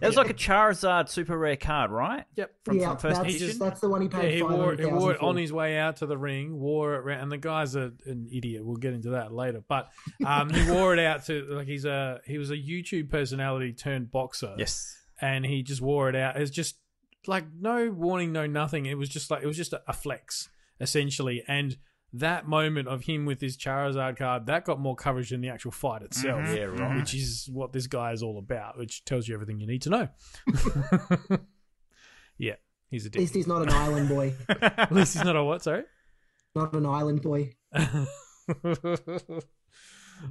That was like a Charizard super rare card, right? Yep. From, yeah. from first that's, edition. that's the one he Yeah, paid he five wore, hundred he wore it for. on his way out to the ring, wore it around, and the guy's a, an idiot. We'll get into that later. But um, he wore it out to like he's a he was a YouTube personality turned boxer. Yes. and he just wore it out. It's just like no warning, no nothing. It was just like it was just a, a flex essentially, and that moment of him with his Charizard card that got more coverage than the actual fight itself. Yeah, right. Which is what this guy is all about, which tells you everything you need to know. yeah, he's a At least he's not an island boy. At least he's not a what? Sorry. Not an island boy.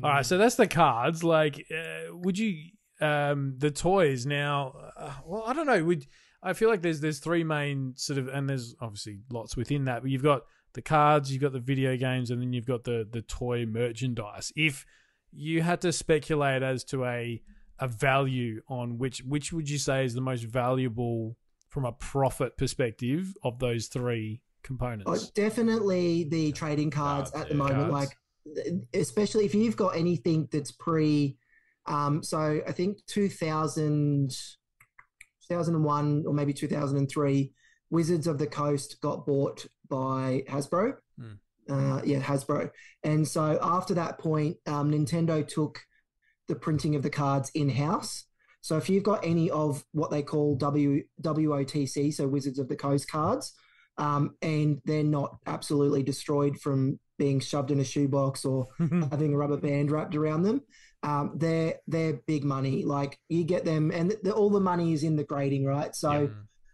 All right, so that's the cards. Like, uh, would you um the toys now? Uh, well, I don't know. Would I feel like there's there's three main sort of, and there's obviously lots within that. But you've got the cards, you've got the video games, and then you've got the the toy merchandise. If you had to speculate as to a a value on which which would you say is the most valuable from a profit perspective of those three components? Oh, definitely the trading cards at the moment. Cards. Like, especially if you've got anything that's pre. Um, so I think 2000. 2001 or maybe 2003, Wizards of the Coast got bought by Hasbro. Uh, yeah, Hasbro. And so after that point, um, Nintendo took the printing of the cards in house. So if you've got any of what they call W WOTC, so Wizards of the Coast cards, um, and they're not absolutely destroyed from being shoved in a shoebox or having a rubber band wrapped around them, um, they're they're big money. Like you get them, and the, all the money is in the grading, right? So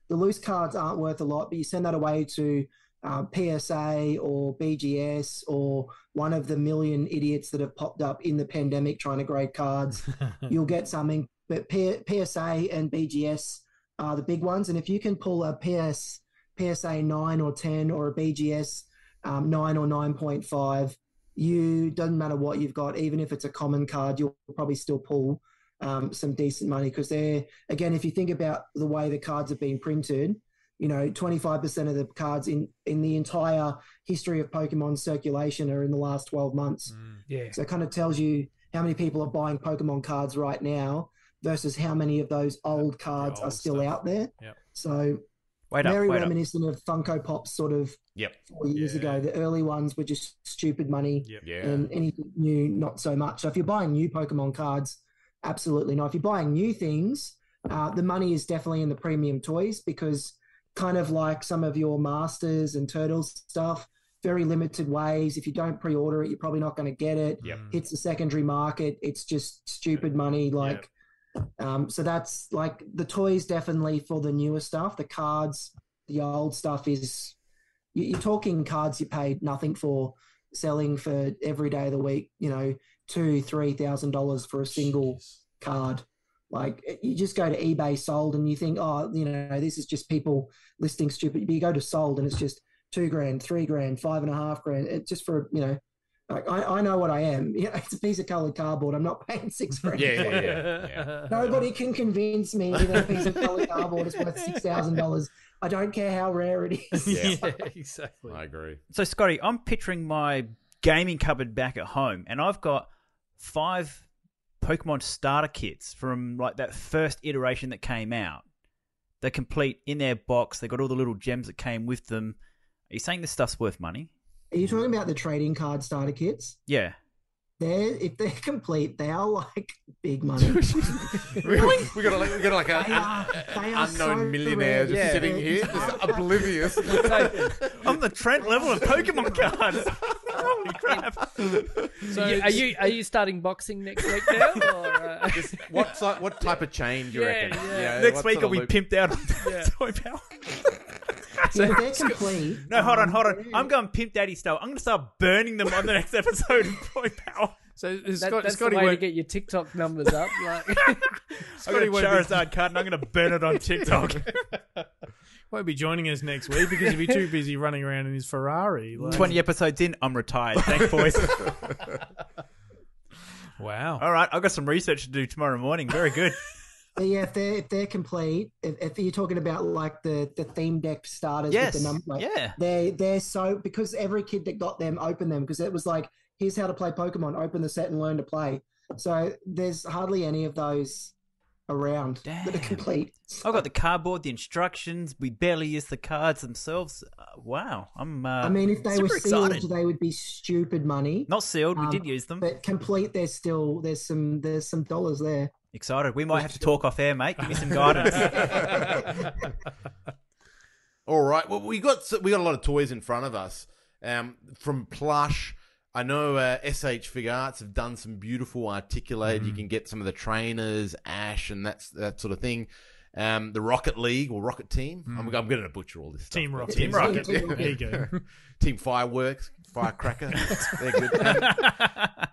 the loose cards aren't worth a lot, but you send that away to uh, PSA or BGS or one of the million idiots that have popped up in the pandemic trying to grade cards. You'll get something, but P- PSA and BGS are the big ones. And if you can pull a PS PSA nine or ten or a BGS um, nine or nine point five, you doesn't matter what you've got, even if it's a common card, you'll probably still pull um, some decent money because they're again, if you think about the way the cards have been printed, you know, 25% of the cards in in the entire history of Pokemon circulation are in the last 12 months. Yeah. So it kind of tells you how many people are buying Pokemon cards right now versus how many of those old cards old are still stuff. out there. Yep. So Wait up, very wait up. reminiscent of Funko Pops sort of Yep. four years Yeah. ago. The early ones were just stupid money Yep. Yeah. and anything new, not so much. So if you're buying new Pokemon cards, absolutely not. If you're buying new things, uh, the money is definitely in the premium toys because kind of like some of your Masters and Turtles stuff, very limited ways. If you don't pre-order it, you're probably not going to get it. Yep. Hits the secondary market. It's just stupid money. Like, um, so that's like the toys definitely for the newer stuff. The cards, the old stuff is you- you're talking cards you paid nothing for, selling for every day of the week. You know, two, three thousand dollars for a single card. Like you just go to eBay sold and you think, oh, you know, this is just people listing stupid. But you go to sold and it's just two grand, three grand, five and a half grand. It's just for you know, like I, I know what I am. You know, it's a piece of colored cardboard. I'm not paying six grand. Yeah, for yeah, yeah. yeah. Nobody can convince me that a piece of colored cardboard is worth six thousand dollars. I don't care how rare it is. Yeah. exactly. I agree. So, Scotty, I'm picturing my gaming cupboard back at home, and I've got five Pokemon starter kits from like that first iteration that came out. They're complete in their box. They got all the little gems that came with them. Are you saying this stuff's worth money? Are you talking about the trading card starter kits? Yeah. They're if they're complete, they are like big money. Really? We got like we got like a, They are- an unknown so millionaire just rare. sitting here, just oblivious. I'm the Trent level of Pokemon cards. Holy crap. So are you are you starting boxing next week now? Or, uh... Just what what type of chain do you Yeah, reckon? yeah. Next week are I'll of be loop? pimped out on Yeah. Toy Power. So if they're complete. No, hold on, um, hold on. I'm going Pimp Daddy style. I'm going to start burning them on the next episode of Toy Power. So That, Scott, that's Scotty the way to won't, get your TikTok numbers up. Like, I've got a won't be- Charizard card and I'm going to burn it on TikTok. won't be joining us next week because he'll be too busy running around in his Ferrari. Like, 20 episodes in, I'm retired. Thanks, boys. Wow. All right, I've got some research to do tomorrow morning. Very good. But yeah, if they're if they're complete, if, if you're talking about like the the theme deck starters Yes. with the number, like, Yeah. they they're so because every kid that got them opened them because it was like here's how to play Pokemon, open the set and learn to play. So there's hardly any of those around that are Damn. complete. I've got the cardboard, the instructions. We barely use the cards themselves. Uh, wow, I'm. Uh, I mean, if they were sealed, excited. they would be stupid money. Not sealed. We Um, did use them. But complete, there's still there's some there's some dollars there. Excited. We might have to talk off air, mate. Give me some guidance. All right. Well, we got we got a lot of toys in front of us. Um, from plush. I know uh, S.H.Figuarts have done some beautiful articulated. Mm. You can get some of the trainers, Ash, and that's that sort of thing. Um, the Rocket League or Rocket Team. I'm, I'm going to butcher all this. Stuff, Mm. Team but- Rocket. Team Rocket. There you go. Team Fireworks, Firecracker. They're good.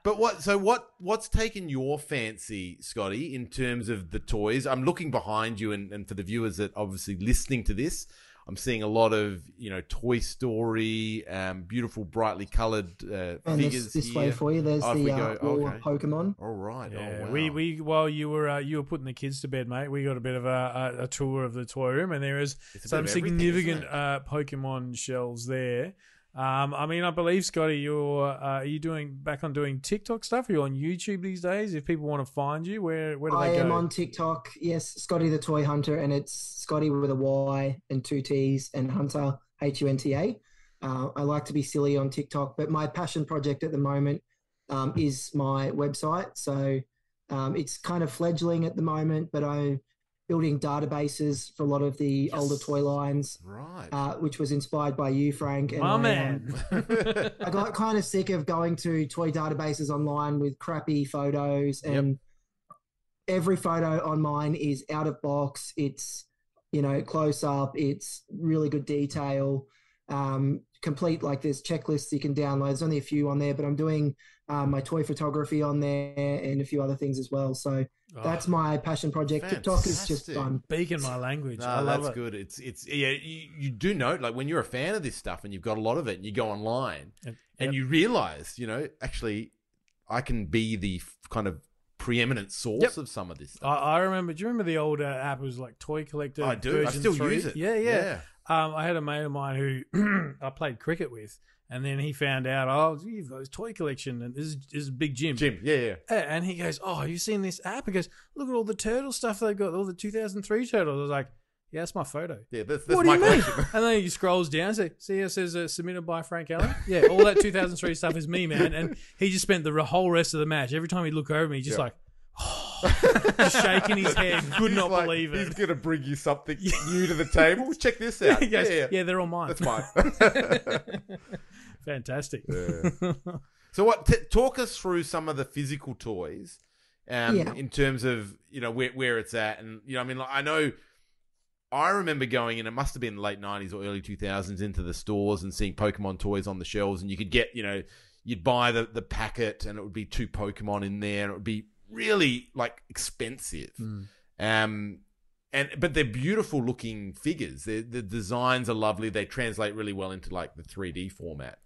But what? So what? What's taken your fancy, Scotty, in terms of the toys? I'm looking behind you, and, and for the viewers that obviously listening to this, I'm seeing a lot of you know Toy Story, um, beautiful, brightly coloured uh, And figures this, this here. way for you, there's Oh, the uh, go- Wall okay. Pokemon. All right. Yeah, oh, wow. we we while you were uh, you were putting the kids to bed, mate. We got a bit of a, a, a tour of the toy room, and there is It's a bit some significant uh, Pokemon shells there. Um, I mean, I believe Scotty, you're uh, are you doing back on doing TikTok stuff? Are you on YouTube these days? If people want to find you, where where do I they go? I am on TikTok. Yes, Scotty the Toy Hunter, and it's Scotty with a Y and two T's and Hunter H U N T A. Uh, I like to be silly on TikTok, but my passion project at the moment um, is my website. So um, it's kind of fledgling at the moment, but I'm building databases for a lot of the older toy lines, Right. uh, which was inspired by you, Frank. And My I, um, man. I got kind of sick of going to toy databases online with crappy photos and every photo on mine is out of box. It's, you know, close up. It's really good detail. Um, complete like there's checklists you can download. There's only a few on there, but I'm doing um, my toy photography on there and a few other things as well. So that's my passion project. TikTok is just Fantastic. fun. Speaking my language. No, I love that's it. good. It's it's yeah. You, you do note like when you're a fan of this stuff and you've got a lot of it, and you go online Yep. and you realize, you know, actually, I can be the kind of preeminent source Yep. of some of this I, stuff. I remember. Do you remember the old uh, app? It was like Toy Collector. I do. I still 3? use it. Yeah, yeah. Um, I had a mate of mine who I played cricket with, and then he found out, oh, you've got this toy collection, and this is, this is Big Jim. Jim. Yeah, yeah. And he goes, oh, have you seen this app? He goes, look at all the turtle stuff they've got, all the 2003 turtles. I was like, yeah, that's my photo. Yeah, that's, that's what do my you mean? collection. and then he scrolls down, say, see, it says uh, submitted by Frank Allen. Yeah, all that 2003 stuff is me, man. And he just spent the whole rest of the match. Every time he'd look over me, just Yeah. like, just shaking his head, could He's not like, believe it. He's gonna bring you something new to the table. Check this out. Goes, yeah, yeah. yeah, they're all mine. That's mine. Fantastic. So what? T- talk us through some of the physical toys, um, Yeah. in terms of you know where where it's at, and you know, I mean, like, I know. I remember going in. It must have been the late '90s or early 2000s into the stores and seeing Pokemon toys on the shelves, and you could get, you know, you'd buy the the packet, and it would be two Pokemon in there, and it would be really like expensive. Um, and but they're beautiful looking figures. They're, the designs are lovely. They translate really well into like the 3D format.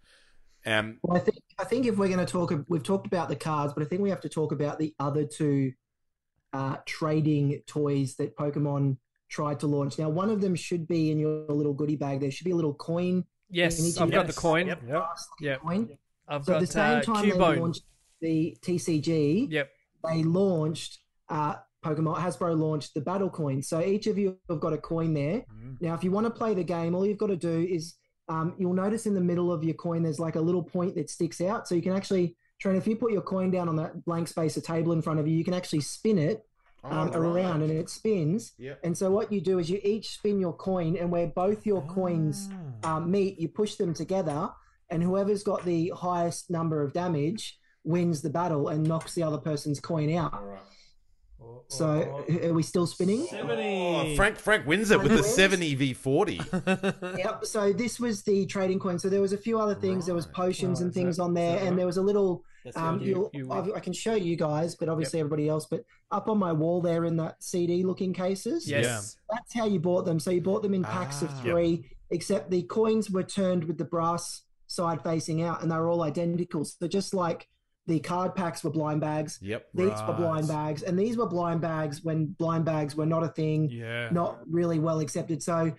Um, Well, I think I think if we're going to talk, we've talked about the cards, but I think we have to talk about the other two uh, trading toys that Pokemon tried to launch. Now, one of them should be in your little goodie bag. There should be a little coin. Yes, I've got get the coin. Yep. brass Yep. coin. I've So at the same uh, time they launched the TCG, Yep. they launched uh, Pokemon Hasbro launched the battle coin. So each of you have got a coin there. Mm. Now, if you want to play the game, all you've got to do is um, you'll notice in the middle of your coin there's like a little point that sticks out. So you can actually, Trent, if you put your coin down on that blank space, a table in front of you, you can actually spin it um, Oh, right. around and it spins. Yep. And so what you do is you each spin your coin, and where both your coins Ah. um, meet, you push them together, and whoever's got the highest number of damage wins the battle and knocks the other person's coin out. So are we still spinning? Oh, Frank Frank wins it with the wins. 70 v 40. Yep. So this was the trading coin. So there was a few other things. There was potions Oh, and things that- on there, that and there was a little. Um, you- you'll, I've- I can show you guys, but obviously everybody else. But up on my wall there in that CD-looking cases, Yes. that's how you bought them. So you bought them in packs of Ah. three, except the coins were turned with the brass side facing out, and they were all identical. So just like the card packs were blind bags, Yep. these were blind bags, and these were blind bags when blind bags were not a thing Yeah. not really well accepted. So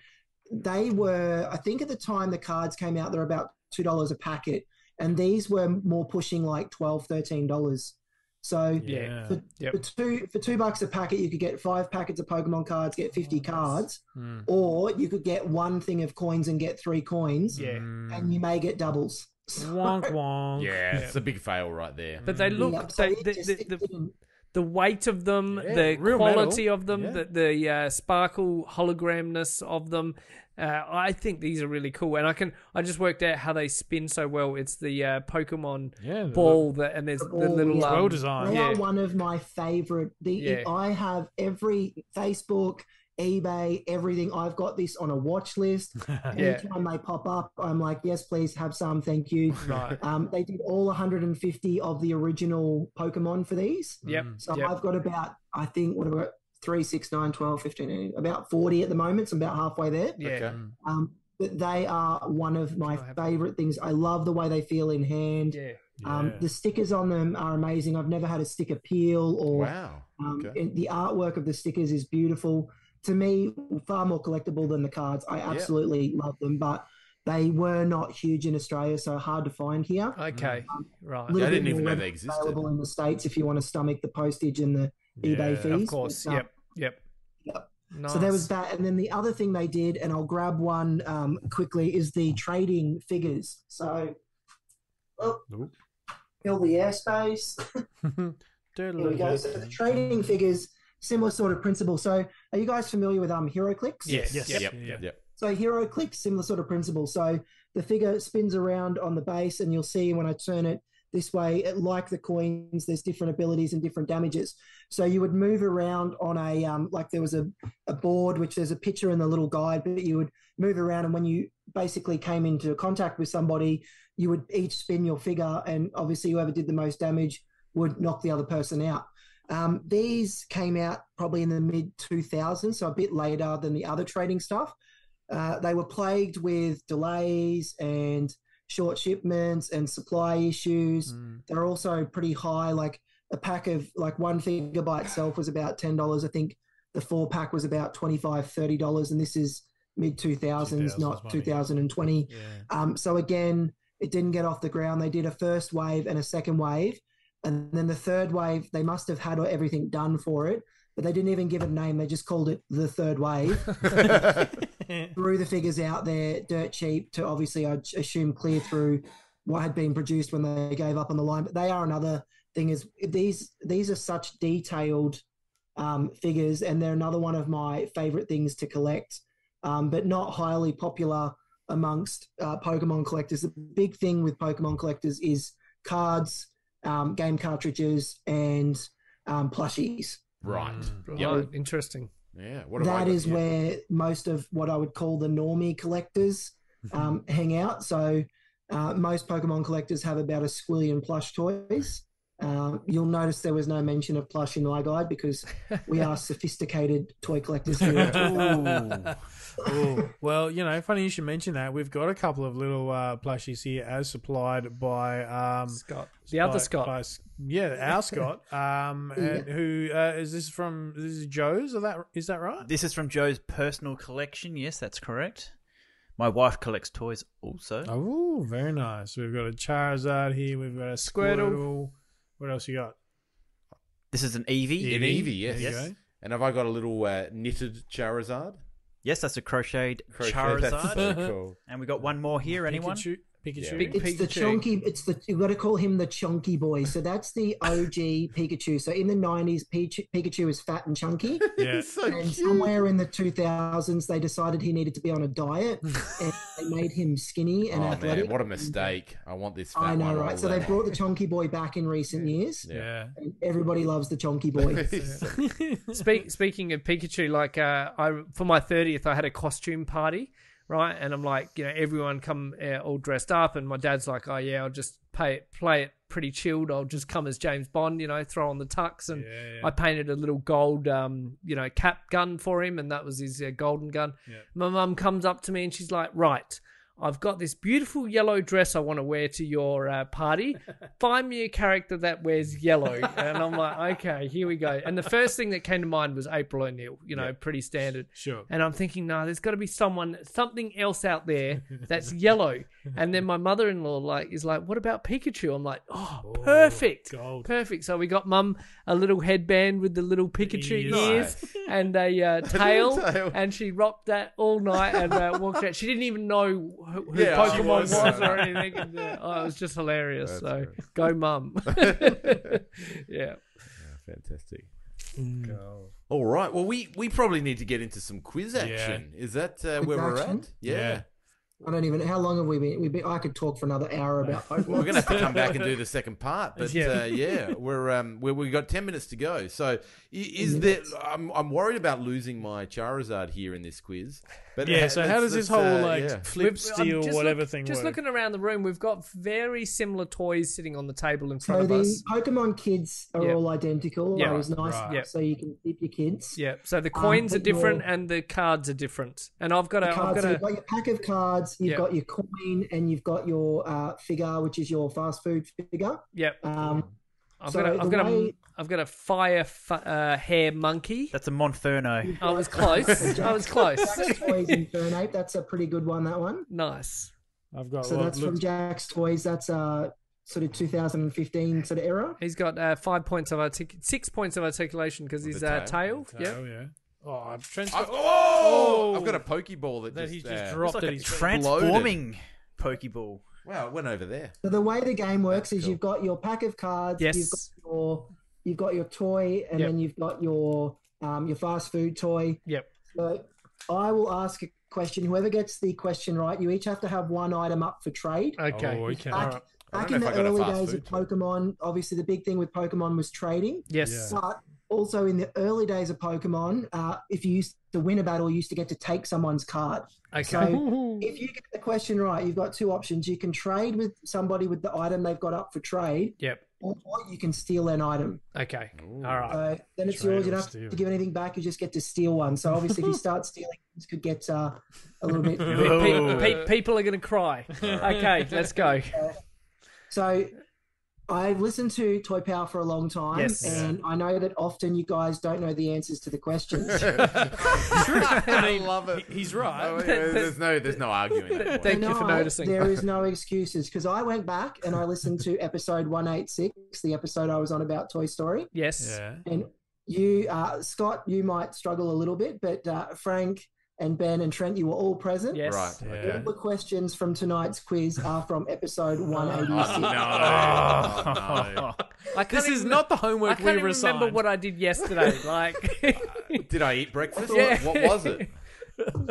they were, I think at the time the cards came out, they're about two dollars a packet, and these were more pushing like 12 dollars. So Yeah. for, Yep. for two for two bucks a packet, you could get five packets of Pokemon cards, get 50 cards, Hmm. or you could get one thing of coins and get three coins, Yeah. and you may get doubles. Wonk wonk. Yeah, it's a big fail right there. But they look, Yeah, so they, the, the, the, the weight of them, Yeah, the quality metal. of them, Yeah. the, the uh, sparkle hologramness of them. Uh, I think these are really cool, and I can I just worked out how they spin so well. It's the uh, Pokemon Yeah. the- ball that, and there's The the, little yeah. um, well designed. They Yeah. are one of my favorite. The Yeah. I have every Facebook, eBay, everything. I've got this on a watch list. Yeah. Anytime they pop up, I'm like, yes, please have some. Thank you. Right. Um, they did all 150 of the original Pokemon for these. Yep. So yep. I've got about, I think, what about 3, 6, 9, 12, 15, about 40 at the moment. So I'm about halfway there. Yeah. Okay. Um, but they are one of my I have- favorite things. I love the way they feel in hand. Yeah. Um, Yeah. the stickers on them are amazing. I've never had a sticker peel or Wow. um, Okay. and the artwork of the stickers is beautiful. To me, far more collectible than the cards. I absolutely love them. But They were not huge in Australia, so hard to find here. Okay, right. A little I didn't even know they existed. Available in the states if you want to stomach the postage and the eBay Yeah, fees. Of course. Uh, Yep. Yep. Yep. Nice. So there was that, and then the other thing they did, and I'll grab one um, quickly, is the trading figures. So, oh, fill the airspace. Here we go. So the trading figures, similar sort of principle. So, are you guys familiar with um HeroClix? Yes. Yes. Yep. Yep. Yep. Yep. So HeroClix, similar sort of principle. So the figure spins around on the base, and you'll see when I turn it this way, it, like the coins, there's different abilities and different damages. So you would move around on a um, like there was a, a board which there's a picture in the little guide, but you would move around, and when you basically came into contact with somebody, you would each spin your figure, and obviously whoever did the most damage would knock the other person out. Um, these came out probably in the mid 2000s, so a bit later than the other trading stuff. Uh, they were plagued with delays and short shipments and supply issues. Mm. They're also pretty high. Like a pack of like one figure by itself was about ten dollars. I think the four pack was about 25 30 dollars, and this is mid 2000s, 2000s not 2020. Yeah. Um, so again, it didn't get off the ground. They did a first wave and a second wave, and then the third wave, they must have had everything done for it, but they didn't even give it a name. They just called it the third wave. threw the figures out there dirt cheap to obviously I assume clear through what had been produced when they gave up on the line. But they are another thing is these these are such detailed um, figures, and they're another one of my favorite things to collect, um, but not highly popular amongst uh, Pokemon collectors. The big thing with Pokemon collectors is cards, um, game cartridges, and um, plushies. Right. Right, Yep. Interesting. Yeah. What have I is here? where most of what I would call the normie collectors um, hang out. So uh, most Pokemon collectors have about a squillion plush toys. Uh, you'll notice there was no mention of plush in my guide because we are sophisticated toy collectors here. Ooh. Well, you know, funny you should mention that. We've got a couple of little uh, plushies here as supplied by um, Scott. The other Scott. by yeah, our Scott. Um, and who uh, is this from? This is Joe's. Is that is that right? This is from Joe's personal collection. Yes, that's correct. My wife collects toys also. Oh, very nice. We've got a Charizard here. We've got a Squirtle. Squirtle. What else you got? This is an Eevee. An Eevee, yes. There you go. And have I got a little uh, knitted Charizard? Yes, that's a crocheted Crochet, Charizard. That's so cool. And we got one more here. Anyone? Pikachu. Pikachu. Yeah. Big It's the chunky. It's the you've got to call him the chunky boy. So that's the OG Pikachu. So in the nineties, Pikachu, Pikachu is fat and chunky. Yeah. so And cute. somewhere in the 2000s, they decided he needed to be on a diet, and they made him skinny and Oh athletic. man, what a mistake! I want this. Fat I know, one right? all So they day. brought the chunky boy back in recent years. Yeah. And everybody loves the chunky boy. Speak, speaking of Pikachu, like uh, I for my thirtieth, I had a costume party, right? And I'm like, you know, everyone come uh, all dressed up, and my dad's like, oh yeah, I'll just pay it, play it pretty chilled. I'll just come as James Bond, you know, throw on the tux, and Yeah, yeah. I painted a little gold, um, you know, cap gun for him, and that was his uh, golden gun. Yeah. My mum comes up to me and she's like, right. I've got this beautiful yellow dress I want to wear to your uh, party. Find me a character that wears yellow. And I'm like, okay, here we go. And the first thing that came to mind was April O'Neil, you know, pretty standard. Sure. And I'm thinking, no, there's got to be someone, something else out there that's yellow. And then my mother-in-law like is like, what about Pikachu? I'm like, oh, perfect, gold. perfect. So we got mum a little headband with the little Pikachu Ears. ears and a uh, tail, tail. and she rocked that all night and uh, walked out. She didn't even know who, who Yeah, she Pokemon was. was. or anything. And, uh, oh, it was just hilarious. That's so great. go, mum. yeah. Fantastic. Mm. All right. Well, we we probably need to get into some quiz action. Is that uh, Quiz where we're at? Yeah. Yeah. I don't even. How long have we been? We've been I could talk for another hour about Pokemon. Well, we're gonna have to come back and do the second part, but Yeah. uh, yeah, we're um we we got ten minutes to go. So i- is there? I'm I'm worried about losing my Charizard here in this quiz. But Yeah. So how does this let's, whole uh, like yeah. flip We've- just whatever look- thing Just work? looking around the room, we've got very similar toys sitting on the table in So front of the us. Pokemon kids are Yeah. all identical. Yeah. Yeah, was nice, Right. Yeah. so you can keep your kids. Yeah, so the coins are different your- and the cards are different. And I've got a, The I've got so a, you've got your pack of cards, you've Yeah. got your coin, and you've got your uh, figure, which is your fast food figure. yep. Um, I've so got a, I've got a, way- I've got a fire fu- uh, hair monkey. That's a Monferno. I was close. I was close. Jakks Toys Infernape, that's a pretty good one. That one. nice. I've got. So well, that's look- from Jakks Toys. That's uh sort of 2015 sort of era. He's got uh, five points of artic- six points of articulation because With his the uh, tail? tail. Yeah. Oh yeah. Oh, I've, got, oh, I've got a pokeball that, that just, he's just uh, dropped It's like at a his feet. transforming Pokeball. Wow, it went over there. So the way the game works That's is cool. you've got your pack of cards. Yes. You've got your you've got your toy, and Yep. then you've got your um your fast food toy. Yep. So I will ask a question. Whoever gets the question right, you each have to have one item up for trade. Okay. Oh, okay. Back, right. Back in the if I got a early days food of toy. Pokemon, obviously the big thing with Pokemon was trading. Yes. Yeah. But also in the early days of Pokemon, uh, if you used to win a battle, you used to get to take someone's card. Okay. So if you get the question right, you've got two options. You can trade with somebody with the item they've got up for trade, Yep. or you can steal an item. Okay. Ooh. All right. So then it's Trade yours. You or don't have steal. to give anything back. You just get to steal one. So obviously, if you start stealing, this could get uh, a little bit. Pe- pe- people are going to cry. Okay, let's go. So I've listened to Toy Power for a long time, Yes. and I know that often you guys don't know the answers to the questions. True, I love it. He's right. Oh, yeah, there's no, there's no arguing that point. Thank you for noticing. There is no excuses because I went back and I listened to episode 186, the episode I was on about Toy Story. Yes. Yeah. And you, uh, Scott, you might struggle a little bit, but uh, Frank and Ben and Trent, you were all present. Yes. Right. Yeah. All the questions from tonight's quiz are from episode Oh, 186. no. Oh, no. I This is even- not the homework can't we even were remember assigned. what I did yesterday. Like, uh, Did I eat breakfast? Yeah. What was it?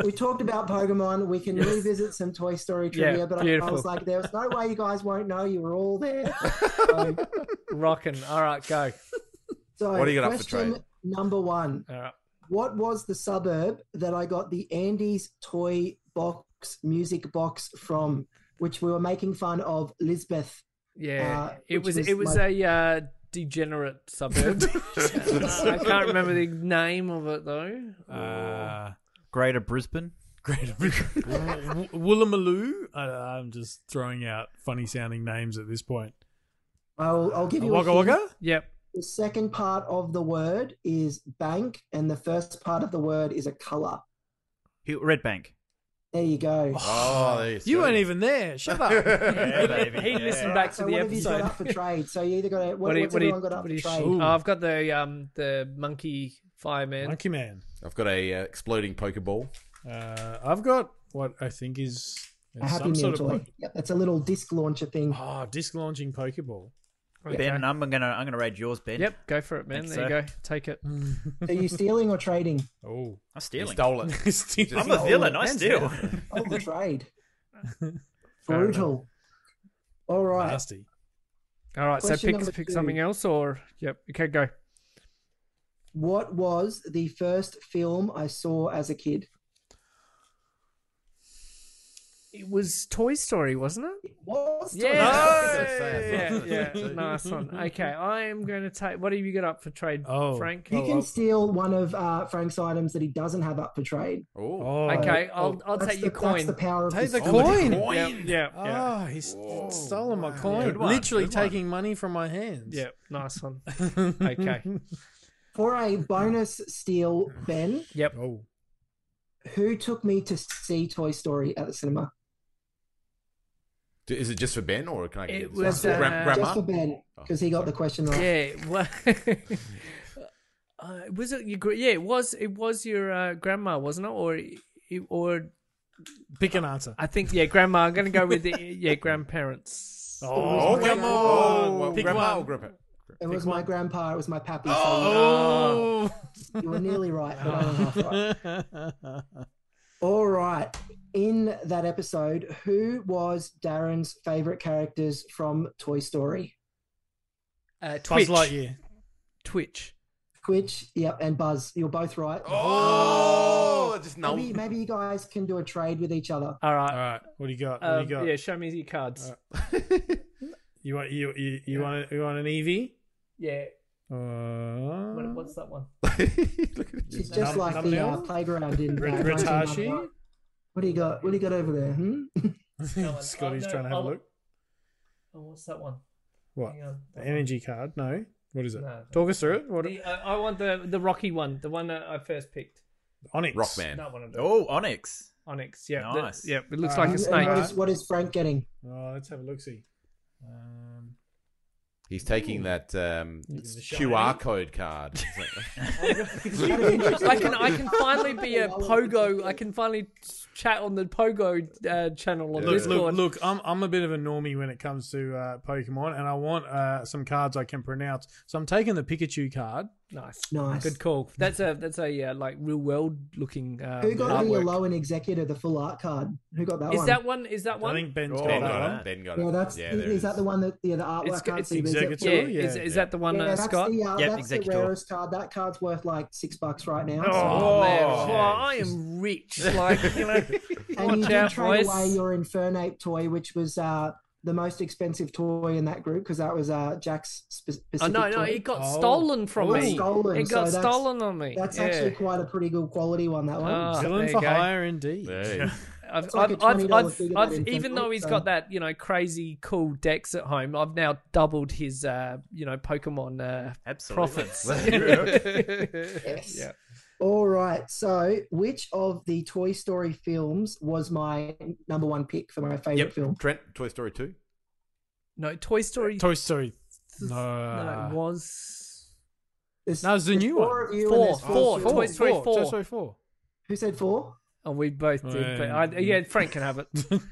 we talked about Pokemon. We can revisit some Toy Story trivia, Yeah, but I, I was like, there's no way you guys won't know. You were all there. So, rocking. All right, go. so What do you got up for question trade? number one. All right. What was the suburb that I got the Andy's toy box music box from, which we were making fun of Lisbeth? Yeah, Uh, it was, was it was my- a uh, degenerate suburb. I can't remember the name of it though. Uh, Greater Brisbane. Great Woolloomooloo. I, I'm just throwing out funny sounding names at this point. I'll, I'll give you a Wagga hint. Wagga? Yep. The second part of the word is bank, and the first part of the word is a color. Red Bank. There you go. Oh, there You go. weren't even there. Shut up. Yeah, baby. He Yeah. listened back to so the what have you got episode. up for trade? So you either got to, what, What you, what do you, everyone got up what for do you trade? oh, I've got the um the monkey fireman. Monkey Man. I've got a uh, exploding pokeball. Uh, I've got what I think is a Happy some Meal sort toy. of. Yep, that's a little disc launcher thing. Oh, disc launching Pokeball. Ben, I'm gonna I'm gonna raid yours, Ben. Yep, go for it, man. Thanks, there sir. you go. Take it. Are you stealing or trading? Oh, I'm You stealing. stole it. Stealing. I'm a villain. I Ben's steal. Oh, the trade. Brutal. All right. nasty. All right, Question so number pick pick two. something else, or yep. Okay, go. What was the first film I saw as a kid? It was Toy Story, wasn't it? What? Yeah. Hey! yeah, yeah, nice one. Okay, I am going to take. What have you got up for trade, Oh. Frank? You Oh, can oh. steal one of uh, Frank's items that he doesn't have up for trade. Oh. Oh, Okay, I'll I'll That's take the, your coin. That's the power of Take the Oh, coin. the Yeah, coin. yeah, yeah. Oh, he's stolen my coin. Good one, Literally good one. taking money from my hands. Yeah, nice one. Okay. For a bonus steal, Ben, Yep. Oh, who took me to see Toy Story at the cinema? Is it just for Ben, or can I get It this? was, uh, grandma? Just for Ben, because he got the question right. Yeah. Well, uh, was it your? Yeah, it was. It was your uh, grandma, wasn't it? Or, it- or pick an answer. I think yeah, grandma. I'm going to go with the yeah grandparents. Oh, Pick grandma! one. Oh, Pick grandma one. or grandpa? It was my grandpa. It was my pappy. Oh. So you were nearly right, but only half right. All right. In that episode, who was Darren's favorite characters from Toy Story? Uh, Buzz Twitch. Lightyear. Twitch. Twitch, yep, and Buzz. You're both right. Oh, just no. Maybe, maybe you guys can do a trade with each other. All All right. right. What do you got? What Um, do you got? yeah, show me your cards. You want you you, you want you want an Eevee? Yeah. Uh, What, what's that one? It's just Num- like the uh, playground in uh, Rit- Ritashi? 1991. What do you got? What do you got over there? Hmm? Scotty's Oh, no, trying to have a I'll- look. Oh, what's that one? What? Hang on. The energy card? No. What is it? No. Talk us through it. What? The, uh, I want the the Rocky one, the one that I first picked. Onix. Rockman. That one. I do. Oh, Onix. Onix. Yeah, Nice. that- yeah. It looks Uh, like a snake. What is, what is Frank getting? Oh, let's have a look. See. Um, He's taking that um, QR code card. I can I can finally be a pogo. I can finally chat on the pogo uh, channel on Yeah. look, Discord. look, look, I'm I'm a bit of a normie when it comes to uh, Pokemon, and I want uh, some cards I can pronounce. So I'm taking the Pikachu card. Nice, Nice. good call. That's a that's a uh, like real world looking. Um, Who got the artwork. Alolan Exeggutor, the full art card? Who got that Is one? that one? Is that one? I think Ben's Oh, got ben that got one. it. Ben got yeah, it. that's yeah, is, there is that is. the one that yeah the artwork It's- can't it's see, but it- Exeggutor. yeah, Yeah, is, is that the one, Yeah, uh, that's Scott? the uh, Yep, that's Exeggutor. the rarest card. That card's worth like six bucks right now. Oh, so- man, Oh, Oh, I am rich. Like you know, and you did trade away your Infernape toy, which was uh, the most expensive toy in that group because that was uh, Jakks Pacific. Oh no, no, toy. it got Oh. stolen from Oh, me. stolen, It got so stolen on me. That's yeah. actually quite a pretty good quality one. That one. Villain there for you go. hire, indeed. Hey. I've, like I've, a I've, I've, I've, that in even though Pokemon, he's so- got that, you know, crazy cool decks at home, I've now doubled his, uh, you know, Pokemon uh, profits. Yes. Yeah. All right. So, which of the Toy Story films was my number one pick for my favorite Yep. film? Trent, Toy Story 2. No, Toy Story. Toy Story. No, no, it was There's, That was the new four one. of you and Four, four. Toy Story four. Toy Story four. Who said four? Oh, we both did. But I, yeah, Frank can have it.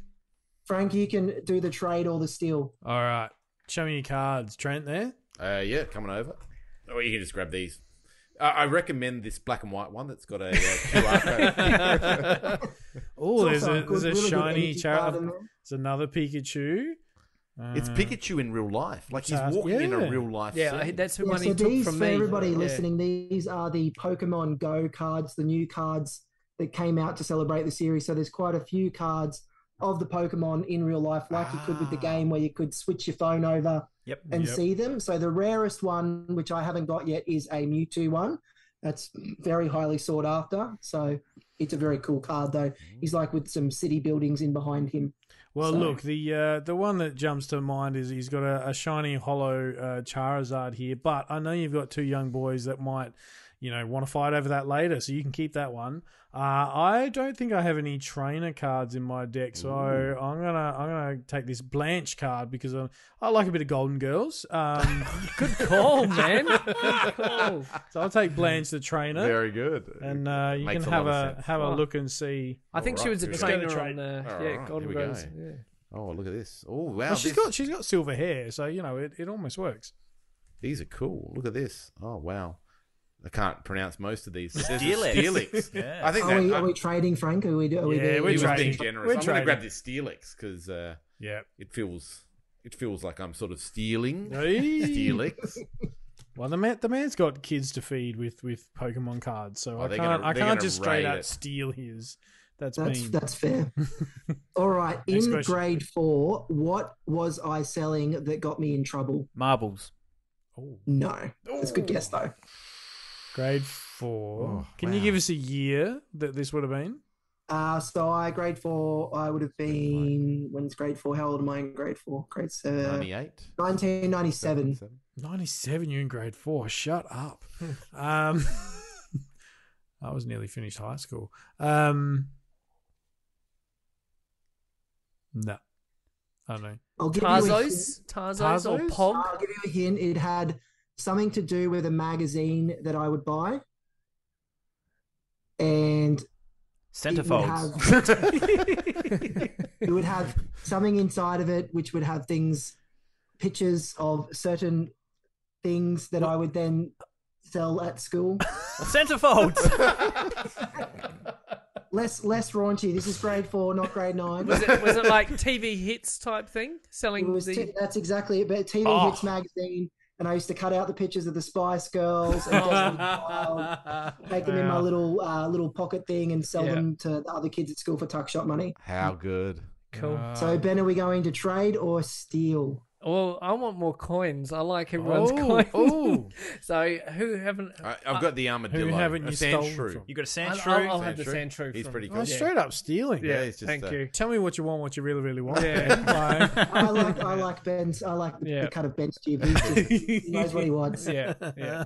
Frank, you can do the trade or the steal. All right. Show me your cards, Trent. There. Uh, yeah, coming over. Oh, you can just grab these. Uh, I recommend this black and white one that's got a uh, QR code. Oh, there's a there's a shiny energy char- It's another Pikachu. it's Uh, Pikachu in real life. Like he's Sounds- walking in a real life Yeah, scene. that's who Yeah, one so took these, from for me. everybody Yeah. listening, these are the Pokemon Go cards, the new cards that came out to celebrate the series. So there's quite a few cards of the Pokemon in real life, like you could with the game, where you could switch your phone over Yep. and Yep. see them. So the rarest one, which I haven't got yet, is a Mewtwo one. That's very highly sought after. So it's a very cool card, though. He's like with some city buildings in behind him. Well, So- look, the uh, the one that jumps to mind is he's got a, a shiny hollow uh, Charizard here, but I know you've got two young boys that might, you know, want to fight over that later, so you can keep that one. Uh, I don't think I have any trainer cards in my deck, so I'm gonna I'm gonna take this Blanche card because I, I like a bit of Golden Girls. Um, Good call, man. Good call. so I'll take Blanche the trainer, Very good. and uh, you Makes can a have lot a of sense. have a look and see. I think she was a good. Let's go to trainer trade. on uh, Alright, yeah, here Golden we go. Yeah. Oh, look at this. Oh, wow. Well, she's this- got she's got silver hair, so you know it, it almost works. These are cool. Look at this. Oh, wow. I can't pronounce most of these. Steelix. Steelix. Yeah. I think Are we, are we trading, Frank? Are we, are we Yeah, doing- we're trading. being generous. We're I'm going to grab this Steelix because uh, Yeah. it feels it feels like I'm sort of stealing Hey. Steelix. Well, the man, the man's got kids to feed with with Pokemon cards, so Oh, I can't gonna- I can't just straight raid out it. steal his. That's, That's mean. that's fair. All right. Next In question. grade four, what was I selling that got me in trouble? Marbles. Oh. No. That's a good guess though. Grade four. Oh, Can you give us a year that this would have been? Uh, so I grade four. I would have been when's grade four? How old am I in grade four? Grade seven. 98. 1997. Ninety seven. You're in grade four. Shut up. um, I was nearly finished high school. Um, no, I don't know. I'll give you a hint. Tazos, Tazos, or Tazos? Pog. I'll give you a hint. It had something to do with a magazine that I would buy, and it would Centerfolds. have, it would have something inside of it which would have things, pictures of certain things that I would then sell at school. Centerfolds. less less raunchy. This is grade four, not grade nine. Was it was it like TV hits type thing? It Selling was the t- that's exactly it. But TV Oh. Hits magazine, and I used to cut out the pictures of the Spice Girls and Destiny's Child, make them in my little uh, little pocket thing, and sell Yeah. them to the other kids at school for tuck shop money. How good. cool. So Ben, are we going to trade or steal? Well, I want more coins. I like everyone's Oh, coins. oh. so who haven't? I, I've got the armadillo. Who haven't a you sand stolen shrew. from? You got a sand I'll, shrew. I'll, I'll have the Sandshrew. sand shrew. He's from- pretty Oh, good. Straight up stealing. Yeah, it's just, thank uh, you. Tell me what you want, what you really, really want. Yeah. I like I like Ben's I like the, Yeah. the cut of Ben's jib. He's just, he knows what he wants. Yeah, yeah.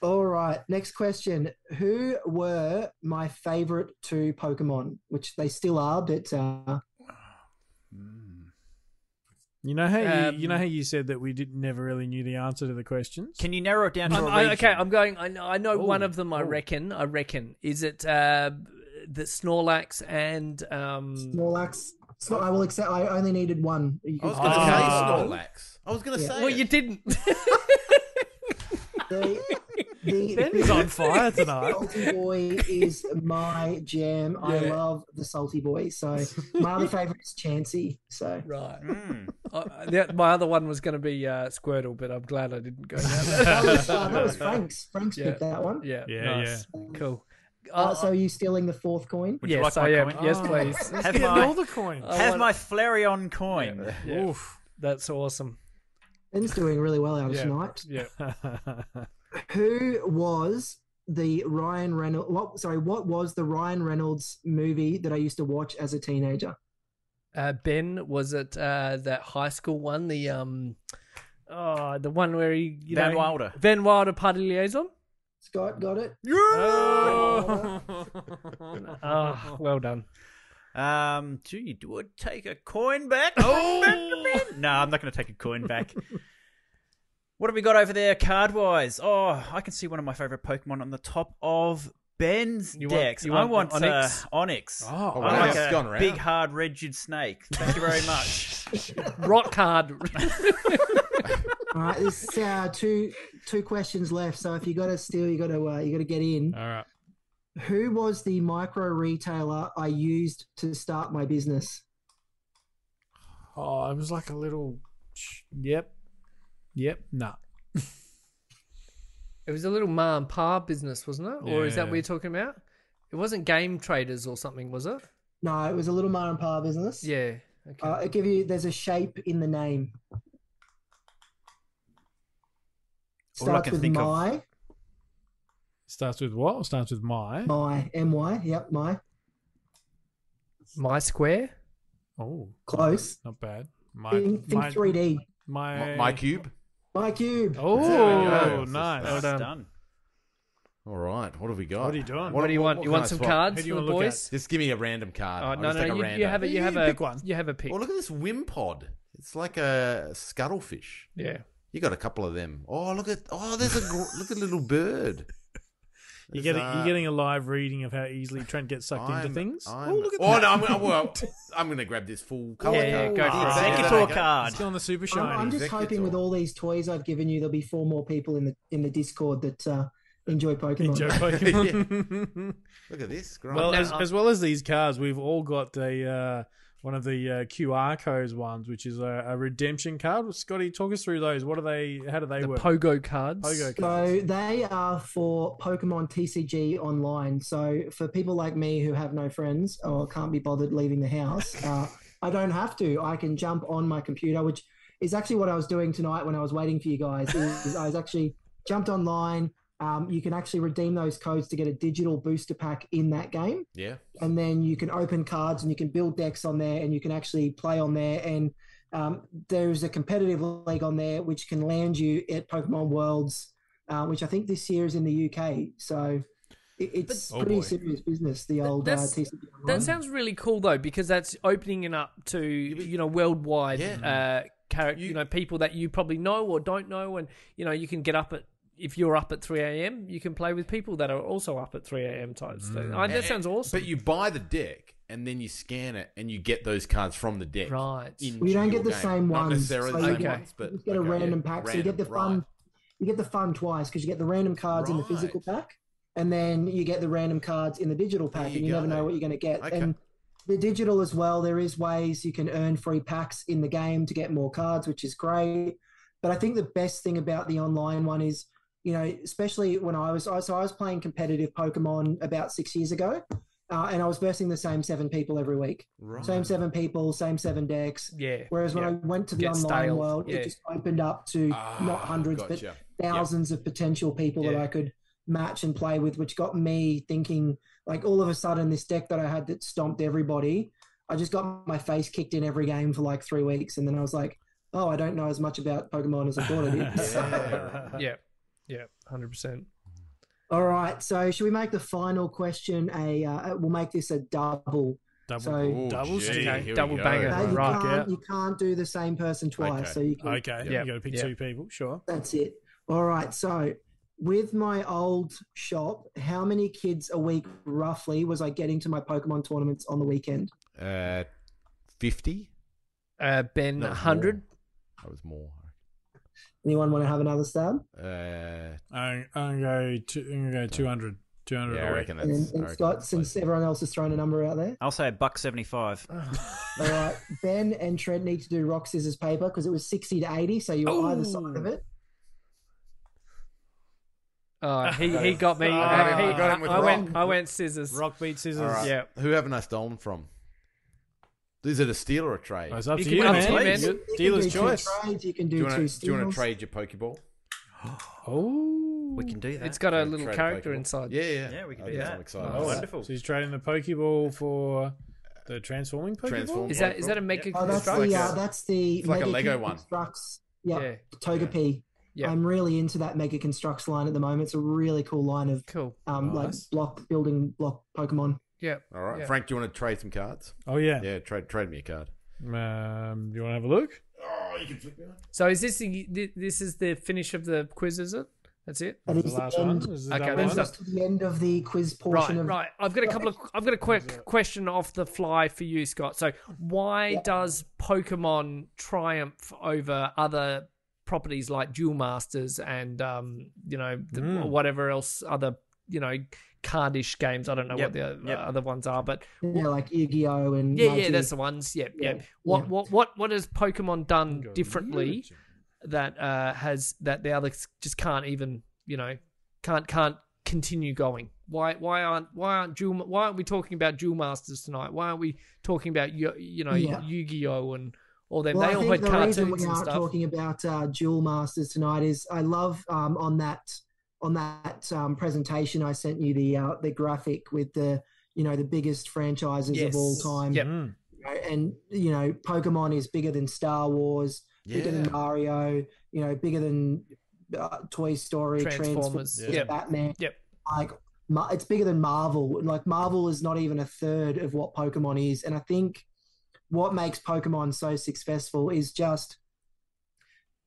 All right. Next question. Who were my favorite two Pokemon? Which they still are, but uh, You know how you, you know Um, how you said that we did never really knew the answer to the questions. Can you narrow it down to I'm, a I, okay, I'm going. I know, I know one of them. I ooh. reckon. I reckon. Is it uh, the Snorlax and um? Snorlax. Snor- I will accept. I only needed one. You I was going to say Snorlax. I was going to Yeah. say. Well, it. you didn't. The, the, Ben is on fire tonight. Salty Boy is my jam. I love the Salty Boy. So my other favorite is Chansey. So right. Mm. Uh, the, my other one was going to be uh, Squirtle, but I'm glad I didn't go down that. that was, uh, that was Frank's. Frank's Yeah. picked that one. Yeah. Yeah, nice. Cool. Uh, so are you stealing the fourth coin? Would you yes, like my I am. coin? Yes, Oh. please. Have Get my, all the coins. Have want- my Flareon coin. Yeah. Oof. That's awesome. Ben's doing really well out of Yeah. tonight. Yeah. Who was the Ryan Reynolds? What? Sorry, what was the Ryan Reynolds movie that I used to watch as a teenager? Uh, ben, was it uh, that high school one? The um, oh, the one where he you Van know, Wilder. Van Wilder party liaison. Scott got it. Oh. Oh, well done. Um, gee, do I take a coin back? Oh, no, I'm not going to take a coin back. what have we got over there, card wise? Oh, I can see one of my favorite Pokemon on the top of Ben's You want- decks. you I want want Onix. Onix? Uh, Onix. Oh, Oh, I wow. like It's a gone around. big, hard, rigid snake. Thank you very much. Rock card. All right, there's uh, two two questions left. So if you got to steal, you got to uh, you got to get in. All right. Who was the micro retailer I used to start my business? Oh, it was like a little. Yep. Yep. Nah. it was a little ma and pa business, wasn't it? Or is that Yeah. what you're talking about? It wasn't Game Traders or something, was it? No, it was a little ma and pa business. Yeah. Okay. Uh, I give you. There's a shape in the name. All I Starts can with think of- my. Starts with what? Starts with my. My M Y. Yep, my. My Square. Oh, Close. not bad. My Think, think my 3D. my My, my cube. My cube. Oh, nice. Well done. Done. All right. What have we got? What are you doing? What do you want? you want some cards Who do you for the wanna look boys? Just give me a random card. Oh I'll no, just no, take a you, random. you have a you You have can a pick one. You have a pick. Oh, look at this Wimpod. It's like a scuttlefish. Yeah. You got a couple of them. Oh, look at oh, there's a gr- look at a little bird. You're getting uh, you're getting a live reading of how easily Trent gets sucked into I'm- things. I'm, oh, look at oh that. no, I'm, I'm, well, I'm going to grab this full color Yeah, yeah, card. go for it. Take there it they to a go. card. It's on the super I'm. I'm just Exeggutor. hoping with all these toys I've given you, there'll be four more people in the in the Discord that uh, enjoy Pokemon. Enjoy Pokemon. Look at this. Great. well, Now, as, as well as these cards, we've all got a uh, one of the uh, QR codes ones, which is a, a redemption card. Scotty, talk us through those. What are they? How do they The work? Pogo cards. Pogo cards. So they are for Pokemon TCG online. So for people like me who have no friends or can't be bothered leaving the house, uh, I don't have to. I can jump on my computer, which is actually what I was doing tonight when I was waiting for you guys. Is I was actually jumped online. Um, you can actually redeem those codes to get a digital booster pack in that game yeah. and then you can open cards and you can build decks on there and you can actually play on there and um, there's a competitive league on there which can land you at pokemon worlds uh, which i think this year is in the uk so it, it's But- Oh, pretty boy. serious business the old uh, That's- TCG That sounds really cool though, because that's opening it up to you know worldwide Yeah. uh, character, you, You- know people that you probably know or don't know, and you know you can get up at if you're up at three a.m. You can play with people that are also up at three a.m. types. Mm. Uh, that sounds awesome. But you buy the deck and then you scan it and you get those cards from the deck. Right. well, you don't get the game. same Not ones necessarily so the you same get, ones, but you just get a random yeah, pack so you get the fun right. you get the fun twice because you get the random cards in the physical pack and then you get the random cards in the digital pack There and you you never know what you're going to get Okay. and the digital as well there is ways you can earn free packs in the game to get more cards which is great but i think the best thing about the online one is you know especially when i was I- so i was playing competitive pokemon about six years ago uh, and i was versing the same seven people every week Right. same seven people same seven decks yeah. Whereas when yeah. I went to the Get online stale, world, yeah. it just opened up to Ah, not hundreds, gotcha. but thousands of potential people that I could match and play with, which got me thinking like all of a sudden this deck that I had that stomped everybody, I just got my face kicked in every game for like three weeks. And then I was like, oh, I don't know as much about Pokemon as I thought I did. yeah, yeah, hundred percent. All right. So should we make the final question a? Uh, we'll make this a double. Double, So- Ooh, double gee, Okay, double go. banger. No, you Right, can't. yeah. You can't do the same person twice. Okay. So you can, Okay, Yeah. you got to pick Yeah. two people. Sure. that's it. All right. So with my old shop, how many kids a week roughly was I getting to my Pokemon tournaments on the weekend? Uh, fifty. Uh, ben, That 100. more. That was more. Anyone want to have another stab? Uh, I'm, I'm gonna go. I'm gonna go 200. 200 yeah, a I week. reckon And, that's. then- and reckon Scott, that's since everyone else has thrown a number out there, I'll say a buck seventy-five. all right. Ben and Trent need to do rock scissors paper because it was sixty to eighty, so you were either side of it. Oh, he, he got me. I Uh, got him- he- I got him with I went. I went scissors. Rock beat scissors. All right. Yeah. Who haven't I stolen from? Is it a steal or a trade? It's up You to you, up man. to you, man. You- You Dealer's choice. Trades, you can do do, you want two to do you want to trade your Pokeball? Oh, We can do that. It's got a little character Pokeball? inside. Yeah, yeah, Yeah, we can I do guess that. I'm excited. Oh, wonderful. So he's trading the Pokeball for the transforming Pokeball. Transform. Is that is that a Mega Oh, that's the like uh, a- that's the it's like a Lego one. Construx. Yeah, Yeah. Togepi. Yeah. I'm really into that Mega Construx line at the moment. It's a really cool line of Cool. um like block building block Pokemon. Yeah. All right, Yeah. Frank, do you want to trade some cards? Oh yeah. Yeah, trade trade me a card. Um, do you want to have a look? Oh, you can flip me on. So is this the, this is the finish of the quiz? Is it? That's it. That The is the last one. end. This is Okay, that that's one. done. to the end of the quiz Right, portion of right. I've got a couple of. I've got a quick question off the fly for you, Scott. So, why does Pokemon triumph over other properties like Duel Masters and um, you know, the, Mm. whatever else other you know, cardish games? I don't know Yep, what the uh, yep. other ones are, but yeah, like Yu-Gi-Oh and yeah, yeah, Magic. that's the ones. Yep, Yeah, yep. What, yeah. what, what, what has Pokemon done differently that uh, has that the others just can't even you know can't can't continue going why why aren't why aren't Duel, why aren't we talking about Duel Masters tonight why aren't we talking about Yu- you know Yeah. Yu-Gi-Oh and all them Well, they I all think had the reason cartoons we and aren't stuff talking about uh, Duel Masters tonight is I love um, on that on that um, presentation I sent you the uh, the graphic with the you know the biggest franchises Yes. of all time. Yep. Mm. And you know Pokemon is bigger than Star Wars, bigger than Mario, you know bigger than uh, Toy Story, Transformers, Transformers, yep. Batman. Yep. Like it's bigger than Marvel. Like Marvel is not even a third of what Pokemon is, and I think what makes Pokemon so successful is just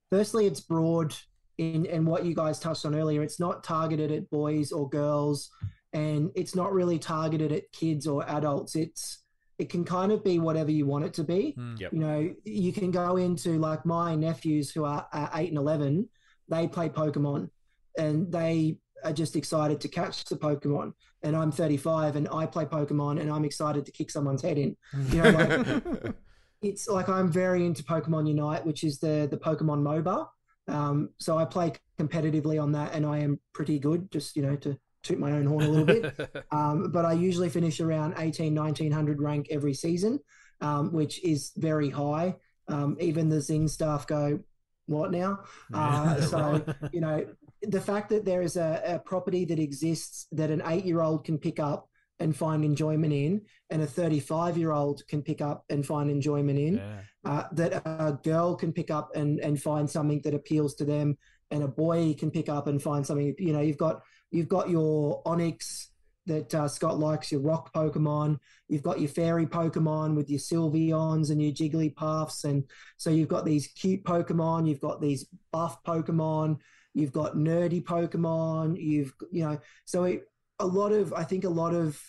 firstly it's broad in and what you guys touched on earlier. It's not targeted at boys or girls, and it's not really targeted at kids or adults. It's it can kind of be whatever you want it to be. Mm. Yep. You know, you can go into like my nephews who are uh, eight and eleven. They play Pokemon, and they are just excited to catch the Pokemon. And I'm 35, and I play Pokemon, and I'm excited to kick someone's head in. You know, like it's like I'm very into Pokemon Unite, which is the the Pokemon MOBA. Um, so I play competitively on that, and I am pretty good. Just you know to toot my own horn a little bit. Um, but I usually finish around 18, 1900 rank every season, um, which is very high. Um, even the Zing staff go, what now? Uh, so, you know, the fact that there is a, a property that exists that an eight year old can pick up and find enjoyment in, and a 35 year old can pick up and find enjoyment in, Yeah. uh, that a girl can pick up and, and find something that appeals to them, and a boy can pick up and find something. You know, you've got you've got your Onix that uh, Scott likes, your Rock Pokemon. You've got your Fairy Pokemon with your Sylveons and your Jigglypuffs, and so you've got these cute Pokemon. You've got these buff Pokemon. You've got nerdy Pokemon. You've you know, so it, a lot of I think a lot of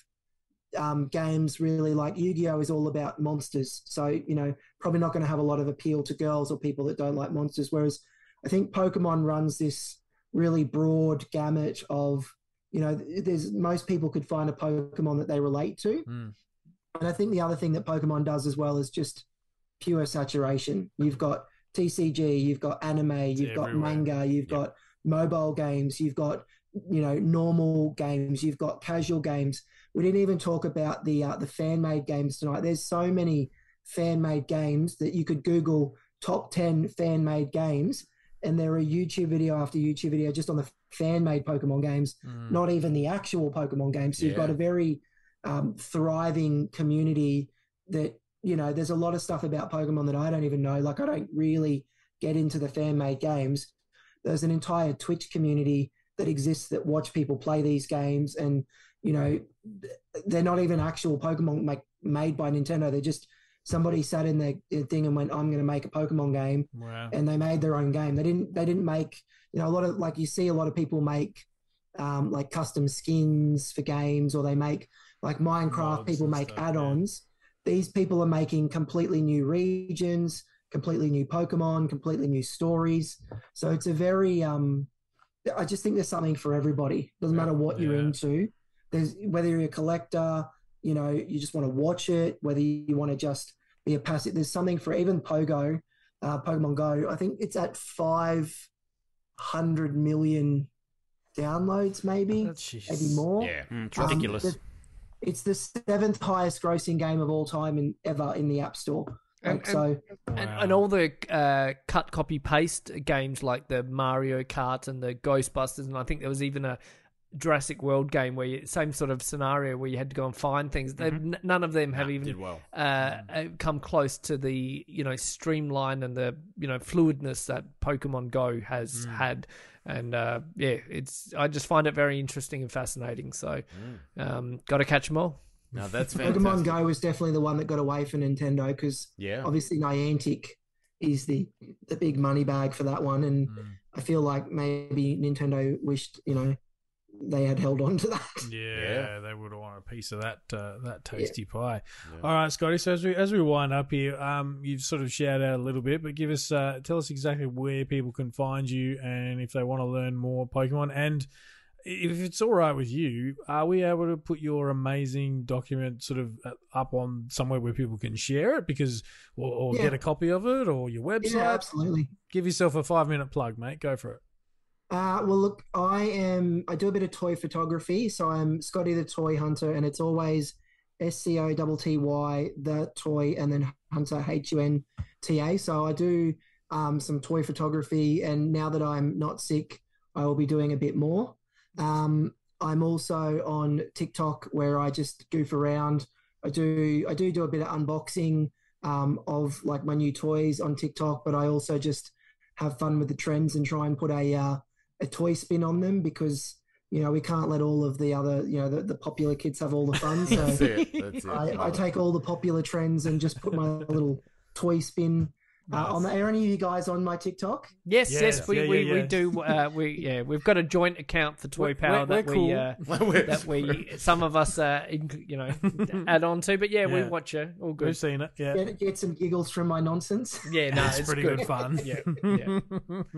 um, games really like Yu-Gi-Oh is all about monsters. So you know, probably not going to have a lot of appeal to girls or people that don't like monsters. Whereas I think Pokemon runs this really broad gamut of you know, there's most people could find a Pokemon that they relate to. Mm. And I think the other thing that Pokemon does as well is just pure saturation. You've got TCG, you've got anime, you've got manga, you've got mobile games, you've got you know normal games, you've got casual games. We didn't even talk about the uh, the fan made games tonight. There's so many fan made games that you could Google top ten fan made games, and there are YouTube video after YouTube video just on the fan made Pokemon games Mm. not even the actual Pokemon games. So you've got a very um, thriving community that, you know, there's a lot of stuff about Pokemon that I don't even know. Like, I don't really get into the fan made games. There's an entire Twitch community that exists that watch people play these games, and you know, they're not even actual Pokemon make, made by Nintendo. They're just somebody sat in their thing and went, "I'm going to make a Pokemon game," Wow. and they made their own game. They didn't. They didn't make. You know, a lot of like you see a lot of people make um, like custom skins for games, or they make like Minecraft. People make stuff, add-ons. These people are making completely new regions, completely new Pokemon, completely new stories. So it's a very. Um, I just think there's something for everybody. Doesn't matter what you're Yeah. into. There's whether you're a collector, you know, you just want to watch it, whether you want to just be a passive. There's something for even Pogo, uh, Pokemon Go. I think it's at five hundred million downloads, maybe, Jeez. maybe more. Yeah, mm, it's Um, ridiculous. the- it's the seventh highest grossing game of all time in ever in the App Store. And- Like, so And, Wow. and all the uh, cut, copy, paste games like the Mario Kart and the Ghostbusters, and I think there was even a Jurassic World game where you, same sort of scenario where you had to go and find things. They've n- none of them have Nah, even did well. uh, uh, come close to the you know streamline and the you know fluidness that Pokemon Go has had. And uh, yeah, it's I just find it very interesting and fascinating. So, um, got to catch them all. Now that's fantastic. Pokemon Go was definitely the one that got away for Nintendo because Yeah. obviously Niantic is the the big money bag for that one, and Mm. I feel like maybe Nintendo wished you know they had held on to that. Yeah, Yeah. they would want a piece of that uh, that tasty pie. Yeah. All right, Scotty. So as we as we wind up here, um, you've sort of shouted out a little bit, but give us uh, tell us exactly where people can find you and if they want to learn more Pokemon. And if it's all right with you, are we able to put your amazing document sort of uh, up on somewhere where people can share it because or, or Yeah. get a copy of it or your website? Yeah, absolutely. Give yourself a five minute plug, mate. Go for it. Uh, well, look, I am. I do a bit of toy photography, so I'm Scotty the Toy Hunter, and it's always S C O T T Y the toy, and then Hunter H U N T A. So I do um, some toy photography, and now that I'm not sick, I will be doing a bit more. Um, I'm also on TikTok where I just goof around. I do I do do a bit of unboxing um, of like my new toys on TikTok, but I also just have fun with the trends and try and put a uh, a toy spin on them because you know we can't let all of the other you know the, the popular kids have all the fun. So That's it. That's it. I, I take all the popular trends and just put my little toy spin uh, on. Are any of you guys on my TikTok? Yes, Yes, yes, we, yeah, we, yeah, we yeah. do. Uh, we yeah, we've got a joint account for Toy We're- Power we're- that we're we cool. uh, We're- that we some of us uh, inc- you know add on to. But yeah, we watch it. All We've seen it. Yeah, Get, get some giggles from my nonsense. Yeah, no, it's, it's pretty good, fun. Yeah, yeah.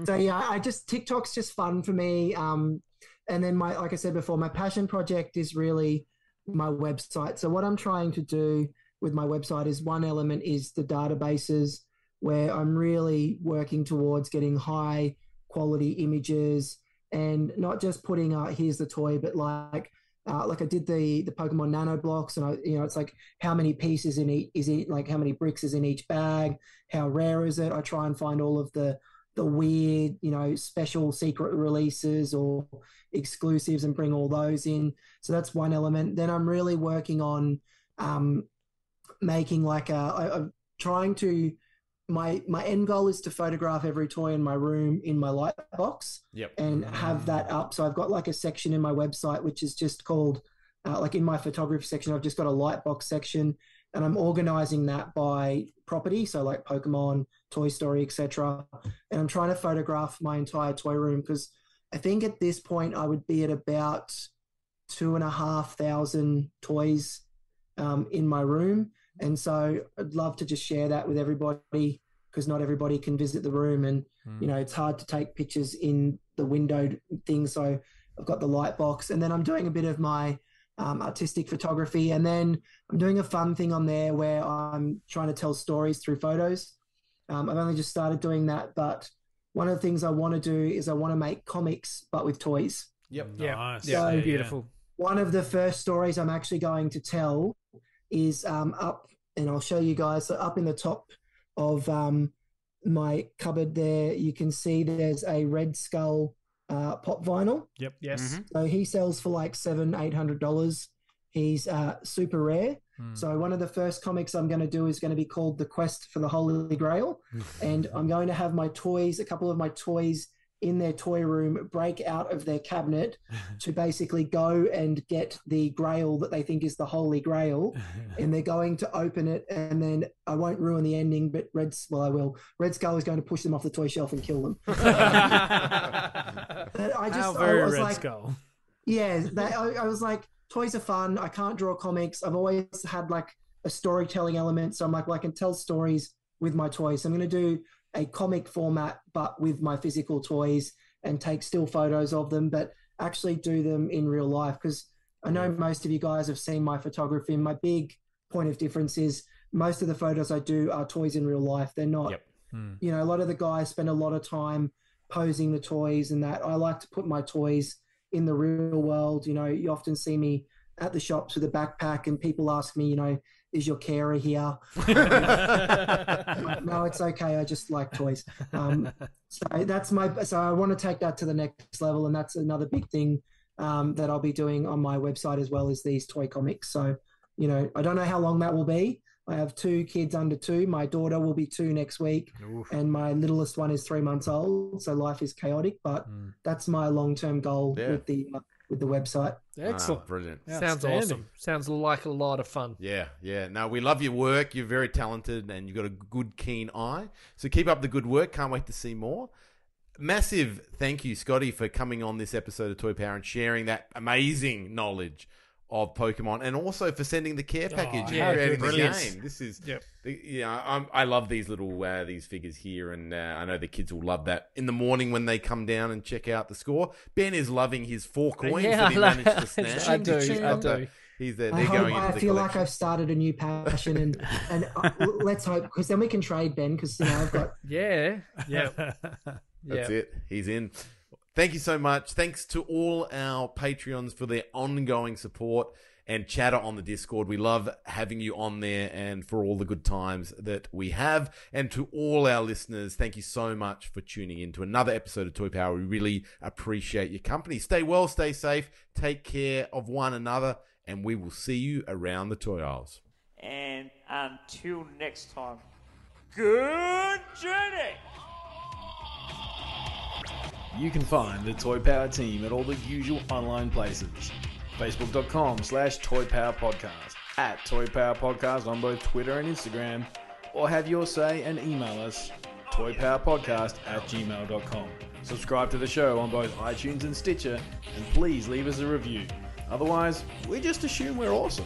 so yeah, I just TikTok's just fun for me. Um, and then my like I said before, my passion project is really my website. So what I'm trying to do with my website is one element is the databases where I'm really working towards getting high quality images and not just putting uh here's the toy, but like uh, like I did the the Pokemon Nano blocks, and I you know it's like how many pieces in each is it like how many bricks is in each bag, how rare is it? I try and find all of the the weird you know special secret releases or exclusives and bring all those in. So that's one element. Then I'm really working on um, making like a I, I'm trying to my my end goal is to photograph every toy in my room in my light box Yep. and have that up. So I've got like a section in my website which is just called uh, like in my photography section. I've just got a light box section, and I'm organizing that by property. So like Pokemon, Toy Story, etc. And I'm trying to photograph my entire toy room because I think at this point I would be at about two and a half thousand toys um, in my room. And so I'd love to just share that with everybody because not everybody can visit the room. And you know it's hard to take pictures in the windowed thing so i've got the light box. And then i'm doing a bit of my um, artistic photography. And then i'm doing a fun thing on there where i'm trying to tell stories through photos. Um, i've only just started doing that but one of the things i want to do is i want to make comics but with toys. Yep. Nice. Yeah, So- beautiful. one of the first stories I'm actually going to tell is um, up, and I'll show you guys. So up in the top of um, my cupboard there, you can see there's a Red Skull uh, pop vinyl. Yep. Yes. So he sells for like seven, eight hundred dollars. He's uh, super rare. Hmm. So one of the first comics I'm going to do is going to be called "The Quest for the Holy Grail," and I'm going to have my toys, a couple of my toys in their toy room break out of their cabinet to basically go and get the grail that they think is the holy grail. And they're going to open it and then i won't ruin the ending but red well i will. Red skull is going to push them off the toy shelf and kill them. But i How just very i was Red like Skull. yeah that, I, I was like toys are fun. I can't draw comics. I've always had like a storytelling element. So i'm like well i can tell stories with my toys. I'm going to do a comic format but with my physical toys and take still photos of them but actually do them in real life. Because i know most of you guys have seen my photography my big point of difference is most of the photos i do are toys in real life. They're not Yep. Hmm. you know a lot of the guys spend a lot of time posing the toys and that. I like to put my toys in the real world. You know, you often see me at the shops with a backpack, and people ask me, you know, is your carer here? no, it's okay. I just like toys. Um, so that's my. So I want to take that to the next level, and that's another big thing um, that I'll be doing on my website as well as these toy comics. So, you know, I don't know how long that will be. I have two kids under two. My daughter will be two next week, and my littlest one is three months old. So life is chaotic, but that's my long-term goal Yeah. with the uh, with the website. Excellent. Ah, brilliant. Sounds awesome. Sounds like a lot of fun. Yeah, yeah. No, we love your work. You're very talented and you've got a good, keen eye. So keep up the good work. Can't wait to see more. Massive thank you, Scotty, for coming on this episode of Toy Power and sharing that amazing knowledge of Pokemon, and also for sending the care package yeah, and creating the brilliant. game. This is, Yep. the, you know, I'm, I love these little uh, these figures here, and uh, I know the kids will love that in the morning when they come down and check out the score. Ben is loving his four coins Yeah, that he like- managed to snag. I do, I do. He's there. I, They're hope, going I into the feel like. I've started a new passion, and and uh, let's hope because then we can trade Ben because you know I've got Yeah. Yeah. That's yeah. it. He's in. Thank you so much. Thanks to all our Patreons for their ongoing support and chatter on the Discord. We love having you on there and for all the good times that we have. And to all our listeners, thank you so much for tuning in to another episode of Toy Power. We really appreciate your company. Stay well, stay safe, take care of one another, and we will see you around the toy aisles. And until next time, good journey! You can find the Toy Power team at all the usual online places. Facebook.com slash Toy Power Podcast, at Toy Power Podcast on both Twitter and Instagram, or have your say and email us toypowerpodcast at gmail.com. Subscribe to the show on both iTunes and Stitcher, and please leave us a review. Otherwise, we just assume we're awesome.